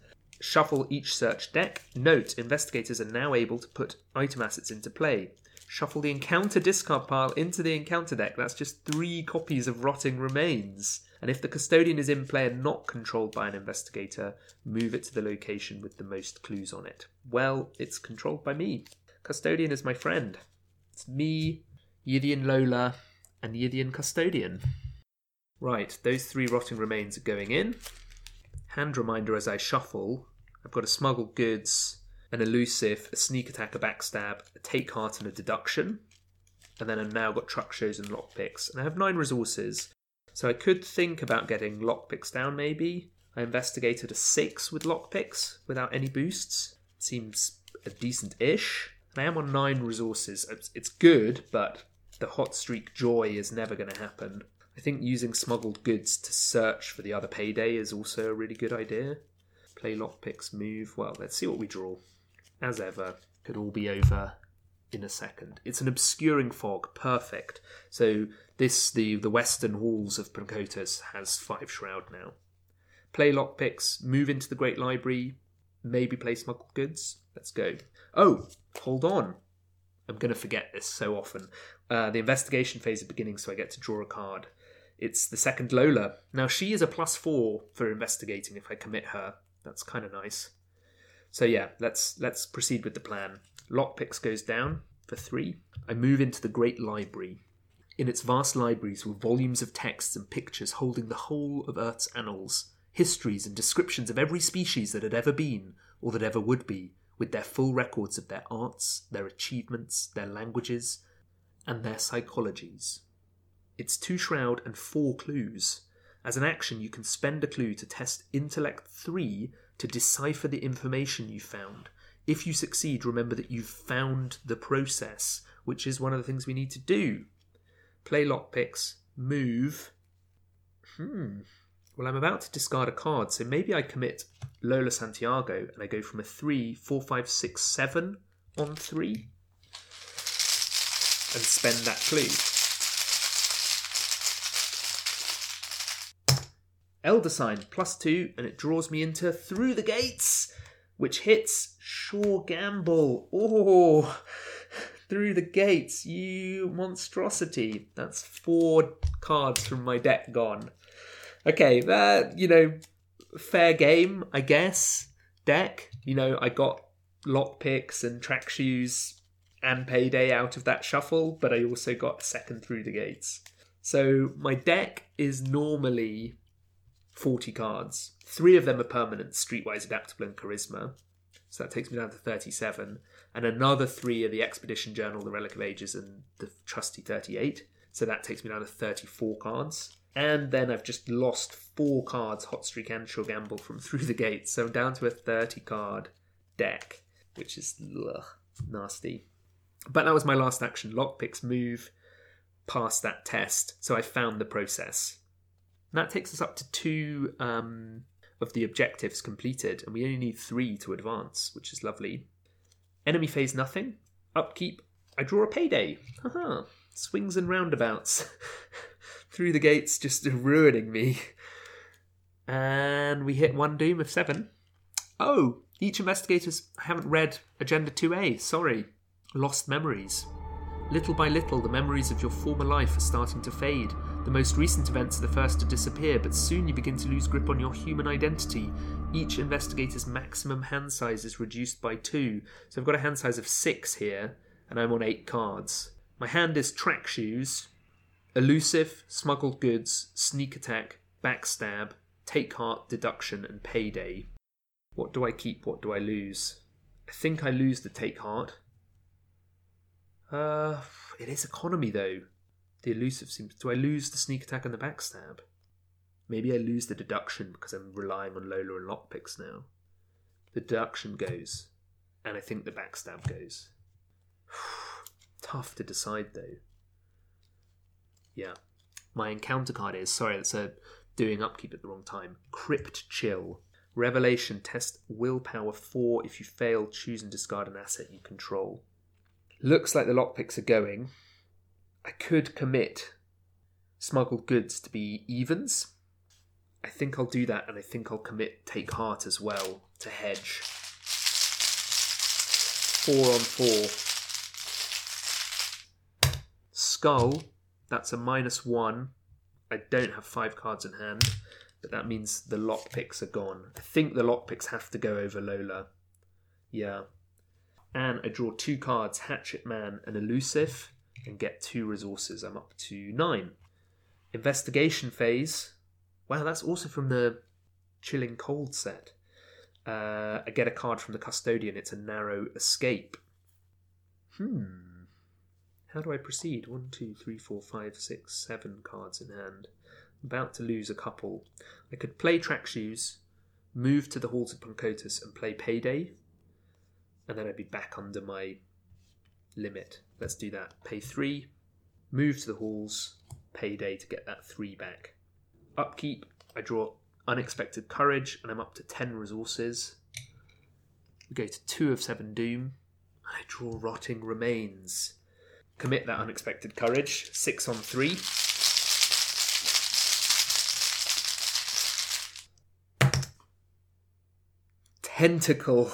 Shuffle each search deck. Note, investigators are now able to put item assets into play. Shuffle the encounter discard pile into the encounter deck. That's just three copies of Rotting Remains. And if the custodian is in play and not controlled by an investigator, move it to the location with the most clues on it. Well, it's controlled by me. Custodian is my friend. It's me, Yithian Lola, and Yithian Custodian. Right, those three rotting remains are going in. Hand reminder as I shuffle I've got a smuggle goods, an elusive, a sneak attack, a backstab, a take heart, and a deduction. And then I've now got track shoes and lockpicks. And I have nine resources. So I could think about getting lockpicks down maybe. I investigated a six with lockpicks without any boosts. Seems a decent ish. And I am on nine resources. It's, it's good, but the hot streak joy is never going to happen. I think using smuggled goods to search for the other payday is also a really good idea. Play lockpicks, move. Well, let's see what we draw. As ever, could all be over in a second. It's an obscuring fog, perfect. So this the the western walls of Pnakotus has five shroud now. Play lockpicks, move into the Great Library, maybe play smuggled goods. Let's go. Oh, hold on. I'm going to forget this so often. Uh, the investigation phase is beginning, so I get to draw a card. It's the second Lola. Now she is a plus four for investigating if I commit her. That's kind of nice. So yeah, let's let's proceed with the plan. Lockpicks goes down for three. I move into the great library. In its vast libraries were volumes of texts and pictures holding the whole of Earth's annals, histories and descriptions of every species that had ever been or that ever would be, with their full records of their arts, their achievements, their languages, and their psychologies. It's two shroud and four clues. As an action, you can spend a clue to test intellect 3 to decipher the information you found. If you succeed, remember that you've found the process, which is one of the things we need to do. Play lockpicks, move. Hmm. Well, I'm about to discard a card, so maybe I commit Lola Santiago and I go from a 3, 4, 5, 6, 7 on 3 and spend that clue. Elder Sign plus two, and it draws me into Through the Gates, which hits Sure Gamble. Oh, Through the Gates, you monstrosity. That's four cards from my deck gone. Okay, that, you know, fair game, I guess. Deck, you know, I got lockpicks and track shoes and payday out of that shuffle, but I also got second through the gates. So my deck is normally 40 cards. Three of them are permanent, streetwise adaptable and charisma. So that takes me down to 37. And another three are the Expedition Journal, the Relic of Ages, and the Trusty 38. So that takes me down to 34 cards. And then I've just lost four cards, Hot Streak and Sure Gamble, from Through the Gates. So I'm down to a 30 card deck, which is ugh, nasty. But that was my last action. Lockpicks move past that test. So I found the process. And that takes us up to two um, of the objectives completed, and we only need three to advance, which is lovely. Enemy phase nothing. Upkeep, I draw a payday. Haha. Swings and roundabouts. Through the gates, just ruining me. And we hit one doom of seven. Oh, each investigators I haven't read Agenda 2A. Sorry. Lost memories. Little by little, the memories of your former life are starting to fade. The most recent events are the first to disappear, but soon you begin to lose grip on your human identity. Each investigator's maximum hand size is reduced by two. So I've got a hand size of six here, and I'm on eight cards. My hand is track shoes, elusive, smuggled goods, sneak attack, backstab, take heart, deduction, and payday. What do I keep? What do I lose? I think I lose the take heart. Uh, it is economy though. The elusive seems. Do I lose the sneak attack and the backstab? Maybe I lose the deduction because I'm relying on Lola and lockpicks now. The deduction goes, and I think the backstab goes. Tough to decide though. Yeah. My encounter card is sorry, that's a doing upkeep at the wrong time. Crypt Chill. Revelation test willpower 4 if you fail, choose and discard an asset you control. Looks like the lockpicks are going. I could commit smuggled goods to be evens. I think I'll do that, and I think I'll commit take heart as well to hedge. Four on four. Skull, that's a minus one. I don't have five cards in hand, but that means the lockpicks are gone. I think the lockpicks have to go over Lola. Yeah, and I draw two cards Hatchet Man and Elusive and get two resources. I'm up to nine. Investigation phase. Wow, that's also from the Chilling Cold set. Uh, I get a card from the Custodian. It's a narrow escape. Hmm. How do I proceed? One, two, three, four, five, six, seven cards in hand. I'm about to lose a couple. I could play Track Shoes, move to the Halls of Pnakotus, and play Payday and then I'd be back under my limit. Let's do that. Pay three, move to the halls, payday to get that three back. Upkeep, I draw unexpected courage, and I'm up to 10 resources. We go to two of seven doom, and I draw rotting remains. Commit that unexpected courage, six on three. Tentacle.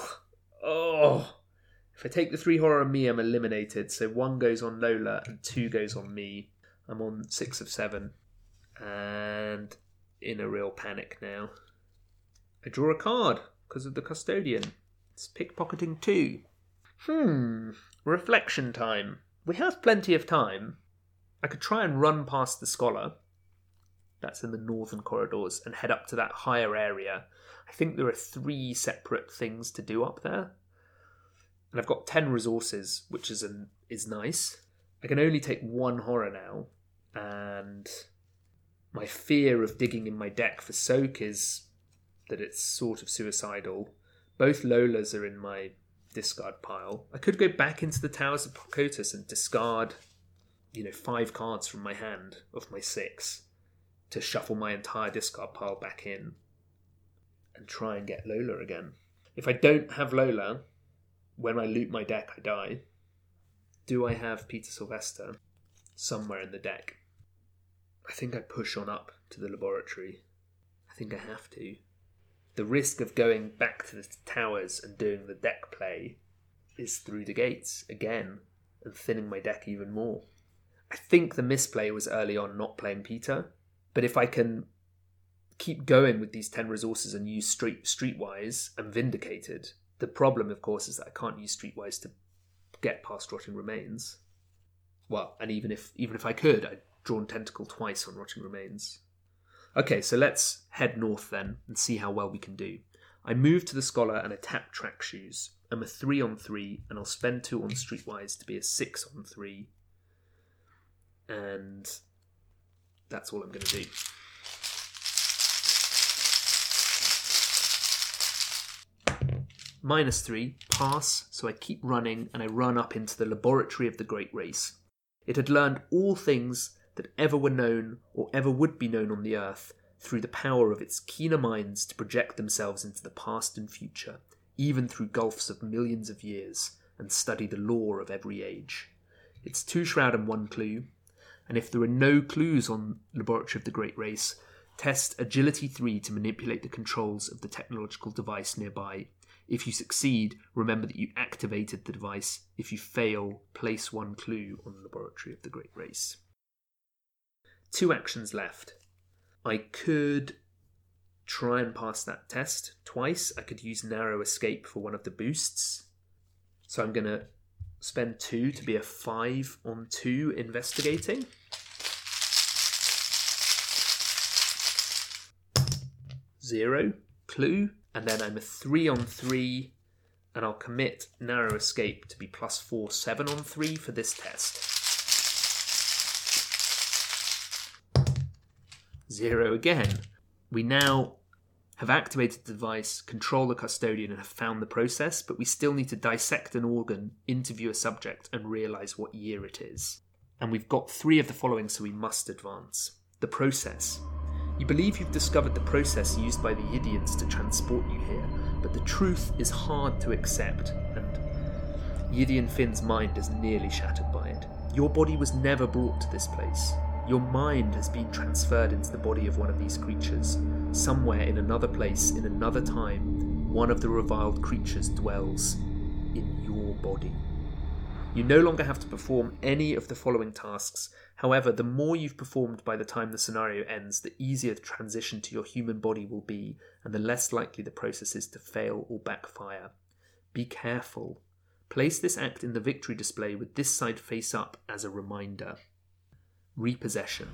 Oh, if I take the three horror on me, I'm eliminated. So one goes on Lola and two goes on me. I'm on six of seven, and in a real panic now. I draw a card because of the custodian. It's pickpocketing two. Hmm. Reflection time. We have plenty of time. I could try and run past the scholar. That's in the northern corridors and head up to that higher area. I think there are three separate things to do up there and I've got ten resources, which is an is nice. I can only take one horror now, and my fear of digging in my deck for soak is that it's sort of suicidal. Both Lolas are in my discard pile. I could go back into the Towers of Pnakotus and discard, you know, five cards from my hand of my six to shuffle my entire discard pile back in and try and get Lola again. If I don't have Lola, when I loot my deck, I die. Do I have Peter Sylvester somewhere in the deck? I think I push on up to the laboratory. I think I have to. The risk of going back to the towers and doing the deck play is through the gates again and thinning my deck even more. I think the misplay was early on not playing Peter, but if I can keep going with these 10 resources and use street streetwise, I'm vindicated. The problem, of course, is that I can't use Streetwise to get past Rotting Remains. Well, and even if even if I could, I'd drawn Tentacle twice on Rotting Remains. Okay, so let's head north then and see how well we can do. I move to the Scholar and I tap Track Shoes. I'm a 3 on 3, and I'll spend 2 on Streetwise to be a 6 on 3. And that's all I'm going to do. Minus three, pass, so I keep running and I run up into the laboratory of the great race. It had learned all things that ever were known or ever would be known on the earth through the power of its keener minds to project themselves into the past and future, even through gulfs of millions of years, and study the lore of every age. It's two shroud and one clue. And if there are no clues on Laboratory of the Great Race, test Agility 3 to manipulate the controls of the technological device nearby. If you succeed, remember that you activated the device. If you fail, place one clue on the Laboratory of the Great Race. Two actions left. I could try and pass that test twice. I could use Narrow Escape for one of the boosts. So I'm going to spend two to be a five on two investigating. Zero, clue, and then I'm a three on three, and I'll commit narrow escape to be plus four, seven on three for this test. Zero again. We now have activated the device, control the custodian, and have found the process, but we still need to dissect an organ, interview a subject, and realise what year it is. And we've got three of the following, so we must advance. The process. You believe you've discovered the process used by the Yithians to transport you here, but the truth is hard to accept, and Yithian Finn's mind is nearly shattered by it. Your body was never brought to this place. Your mind has been transferred into the body of one of these creatures. Somewhere in another place, in another time, one of the reviled creatures dwells in your body. You no longer have to perform any of the following tasks. However, the more you've performed by the time the scenario ends, the easier the transition to your human body will be, and the less likely the process is to fail or backfire. Be careful. Place this act in the victory display with this side face up as a reminder. Repossession.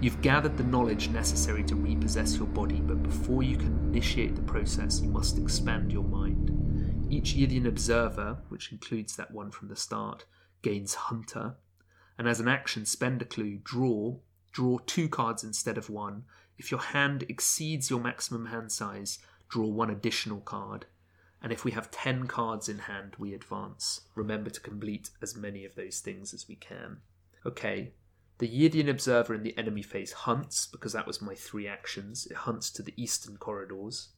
You've gathered the knowledge necessary to repossess your body, but before you can initiate the process, you must expand your mind. Each Yithian observer, which includes that one from the start, gains Hunter, and as an action, spend a clue, draw, draw two cards instead of one. If your hand exceeds your maximum hand size, draw one additional card. And if we have 10 cards in hand, we advance. Remember to complete as many of those things as we can. Okay, the Yithian observer in the enemy phase hunts, because that was my three actions. It hunts to the eastern corridors.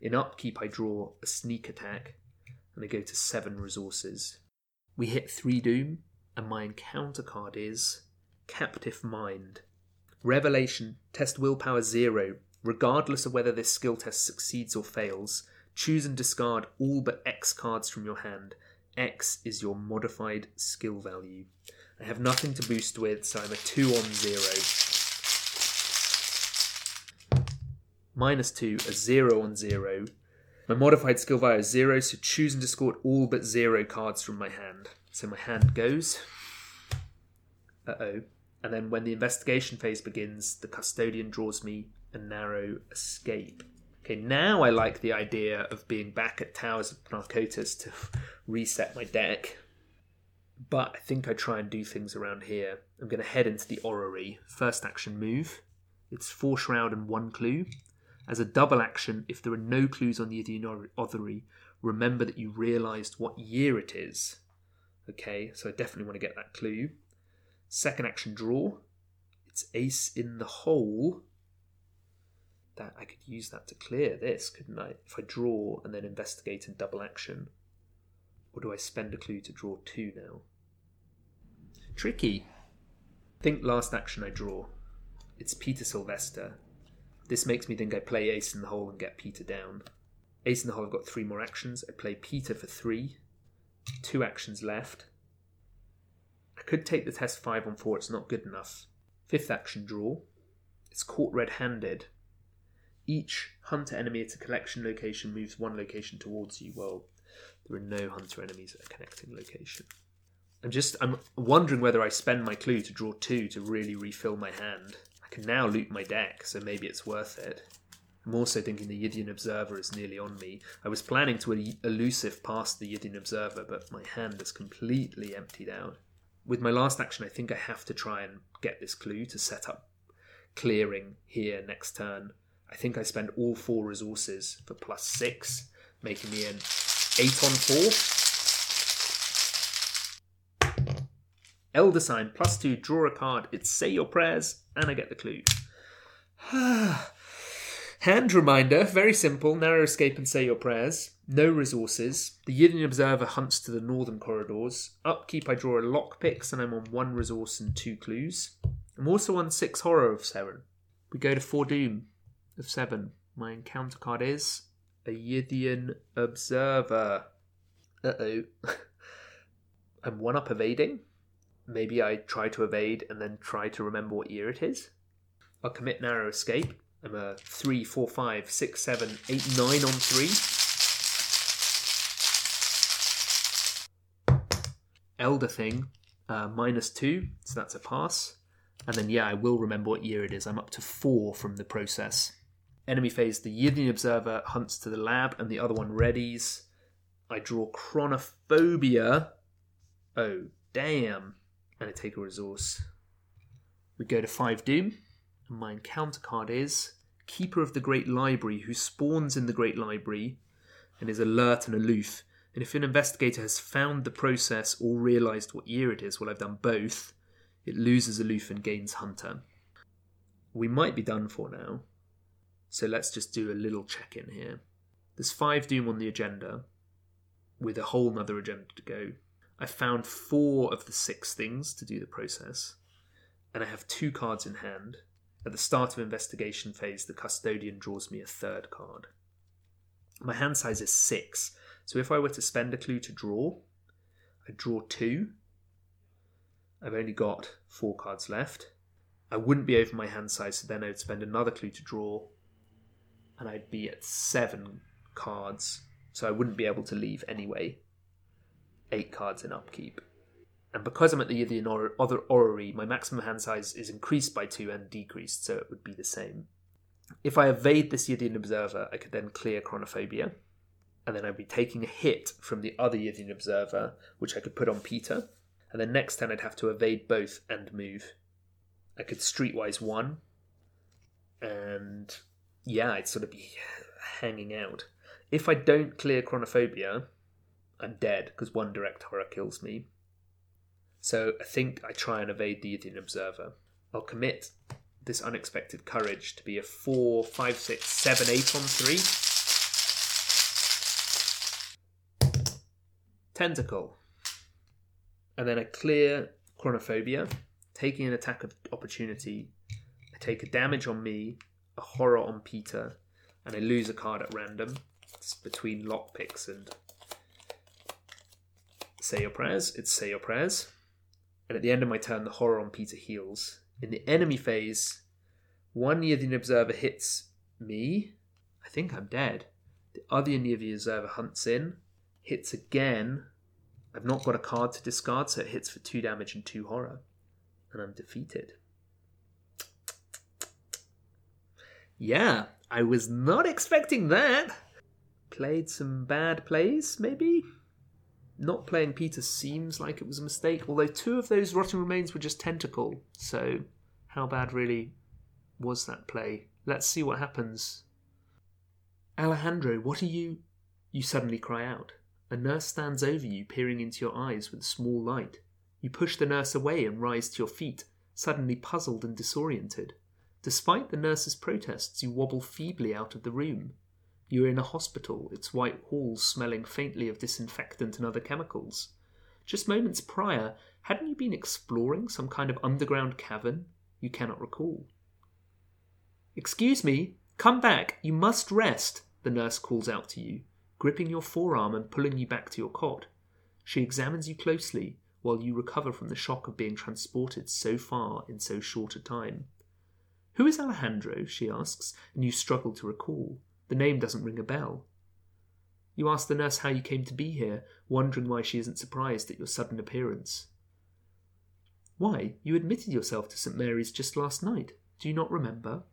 In upkeep, I draw a sneak attack, and I go to seven resources. We hit three doom, and my encounter card is Captive Mind. Revelation, test willpower zero. Regardless of whether this skill test succeeds or fails, choose and discard all but X cards from your hand. X is your modified skill value. I have nothing to boost with, so I'm a 2 on 0. Minus 2, a 0 on 0. My modified skill value is 0, so choose and discard all but 0 cards from my hand. So my hand goes. Uh oh. And then when the investigation phase begins, the custodian draws me a narrow escape. Okay, now I like the idea of being back at Towers of Pnakotus to reset my deck. But I think I try and do things around here. I'm going to head into the orrery. First action move. It's four shroud and one clue. As a double action, if there are no clues on the orrery, remember that you realised what year it is. Okay, so I definitely want to get that clue. Second action draw. It's ace in the hole. That I could use that to clear this, couldn't I? If I draw and then investigate and double action. Or do I spend a clue to draw two now? Tricky. Think last action I draw. It's Peter Sylvester. This makes me think I play ace in the hole and get Peter down. Ace in the hole, I've got three more actions. I play Peter for three. Two actions left. I could take the test five on four, it's not good enough. Fifth action, draw. It's caught red handed. Each hunter enemy at a collection location moves one location towards you. Well, there are no hunter enemies at a connecting location. I'm just I'm wondering whether I spend my clue to draw two to really refill my hand. Can now loot my deck, so maybe it's worth it. I'm also thinking the Yithian Observer is nearly on me. I was planning to elusive past the Yithian Observer, but my hand is completely emptied out. With my last action, I think I have to try and get this clue to set up clearing here next turn. I think I spend all four resources for plus six, making me an 8 on 4. Elder sign, plus 2, draw a card. It's say your prayers, and I get the clue. Hand reminder, very simple, narrow escape and say your prayers. No resources. The Yithian Observer hunts to the northern corridors. Upkeep, I draw a lockpicks and I'm on one resource and two clues. I'm also on six horror of seven. We go to four doom of seven. My encounter card is a Yithian Observer. Uh oh. I'm one up evading. Maybe I try to evade and then try to remember what year it is. I'll commit narrow escape. I'm a 3, 4, 5, 6, 7, 8, 9 on 3. Elder Thing, uh, minus 2, so that's a pass. And then, yeah, I will remember what year it is. I'm up to 4 from the process. Enemy phase, the Yithian Observer hunts to the lab, and the other one readies. I draw Chronophobia. Oh, damn. And I take a resource. We go to 5 Doom, and my encounter card is Keeper of the Great Library, who spawns in the Great Library and is alert and aloof. And if an investigator has found the process or realised what year it is, well, I've done both, it loses aloof and gains hunter. We might be done for now, so let's just do a little check in here. There's five Doom on the agenda, with a whole nother agenda to go. I found four of the six things to do the process, and I have two cards in hand. At the start of investigation phase, the custodian draws me a third card. My hand size is six, so if I were to spend a clue to draw, I draw two. I've only got four cards left. I wouldn't be over my hand size, so then I would spend another clue to draw, and I'd be at seven cards, so I wouldn't be able to leave anyway. Eight cards in upkeep. And because I'm at the Yithian other orrery, my maximum hand size is increased by two and decreased, so it would be the same. If I evade this Yithian observer, I could then clear Chronophobia, and then I'd be taking a hit from the other Yithian observer, which I could put on Peter, and then next turn I'd have to evade both and move. I could streetwise one, and yeah, I'd sort of be hanging out. If I don't clear Chronophobia, I'm dead because one direct horror kills me. So I think I try and evade the Yithian Observer. I'll commit this unexpected courage to be a 4, 5, 6, 7, 8 on 3. Tentacle. And then I clear Chronophobia, taking an attack of opportunity. I take a damage on me, a horror on Peter, and I lose a card at random. It's between lockpicks and say your prayers. It's say your prayers and at the end of my turn, the horror on Peter heals. In the enemy phase, one Yithian Observer hits me. I think I'm dead. The other Yithian Observer hunts in, hits again. I've not got a card to discard, so it hits for two damage and two horror. And I'm defeated. Yeah, I was not expecting that. Played some bad plays, maybe? Not playing Peter seems like it was a mistake, although two of those rotting remains were just tentacle. So, how bad really was that play? Let's see what happens. Alejandro, what are you? You suddenly cry out. A nurse stands over you, peering into your eyes with a small light. You push the nurse away and rise to your feet, suddenly puzzled and disoriented. Despite the nurse's protests, you wobble feebly out of the room. You were in a hospital, its white walls smelling faintly of disinfectant and other chemicals. Just moments prior, hadn't you been exploring some kind of underground cavern? You cannot recall. Excuse me, come back, you must rest, the nurse calls out to you, gripping your forearm and pulling you back to your cot. She examines you closely while you recover from the shock of being transported so far in so short a time. Who is Alejandro? she asks, and you struggle to recall. The name doesn't ring a bell. You ask the nurse how you came to be here, wondering why she isn't surprised at your sudden appearance. Why, you admitted yourself to St. Mary's just last night. Do you not remember?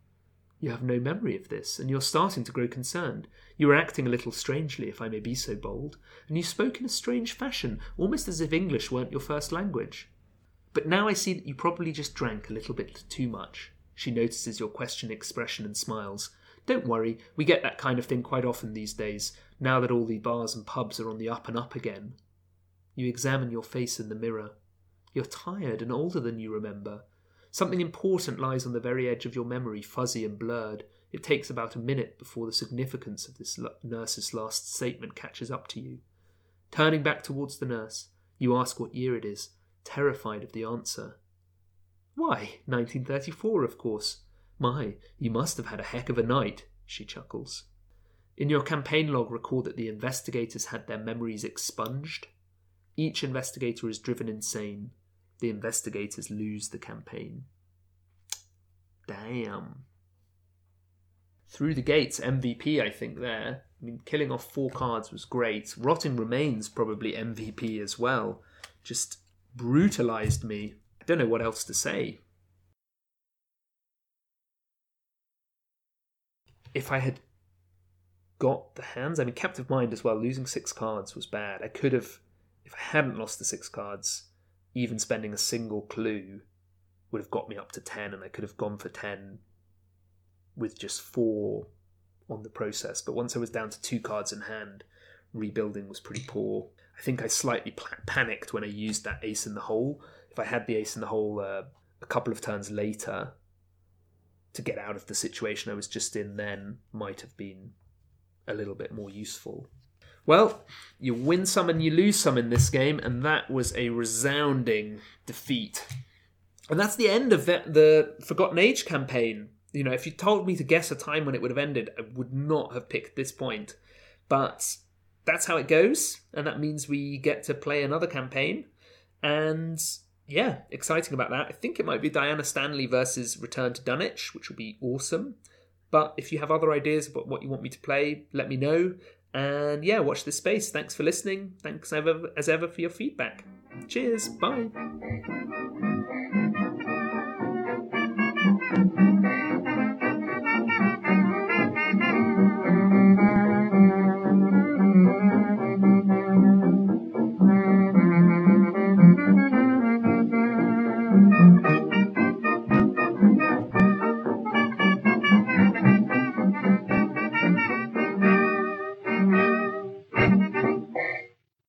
You have no memory of this, and you're starting to grow concerned. You were acting a little strangely, if I may be so bold, and you spoke in a strange fashion, almost as if English weren't your first language. But now I see that you probably just drank a little bit too much. She notices your questioning expression and smiles. Don't worry, we get that kind of thing quite often these days, now that all the bars and pubs are on the up and up again. You examine your face in the mirror. You're tired and older than you remember. Something important lies on the very edge of your memory, fuzzy and blurred. It takes about a minute before the significance of this nurse's last statement catches up to you. Turning back towards the nurse, you ask what year it is, terrified of the answer. Why, 1934, of course. My, you must have had a heck of a night, she chuckles. In your campaign log, record that the investigators had their memories expunged. Each investigator is driven insane. The investigators lose the campaign. Damn. Through the gates, MVP, I think, there. I mean, killing off four cards was great. Rotting Remains, probably MVP as well. Just brutalized me. I don't know what else to say. If I had got the hands. I mean, Captive Mind as well, losing six cards was bad. I could have, if I hadn't lost the six cards, even spending a single clue would have got me up to 10, and I could have gone for 10 with just four on the process. But once I was down to two cards in hand, rebuilding was pretty poor. I think I slightly panicked when I used that ace in the hole. If I had the ace in the hole uh, a couple of turns later to get out of the situation I was just in, then might have been a little bit more useful. Well, you win some and you lose some in this game, and that was a resounding defeat. And that's the end of the, the Forgotten Age campaign. You know, if you told me to guess a time when it would have ended, I would not have picked this point. But that's how it goes, and that means we get to play another campaign. And yeah, exciting about that. I think it might be Diana Stanley versus Return to Dunwich, which will be awesome. But if you have other ideas about what you want me to play, let me know. And yeah, watch this space. Thanks for listening. Thanks ever, as ever for your feedback. Cheers. Bye.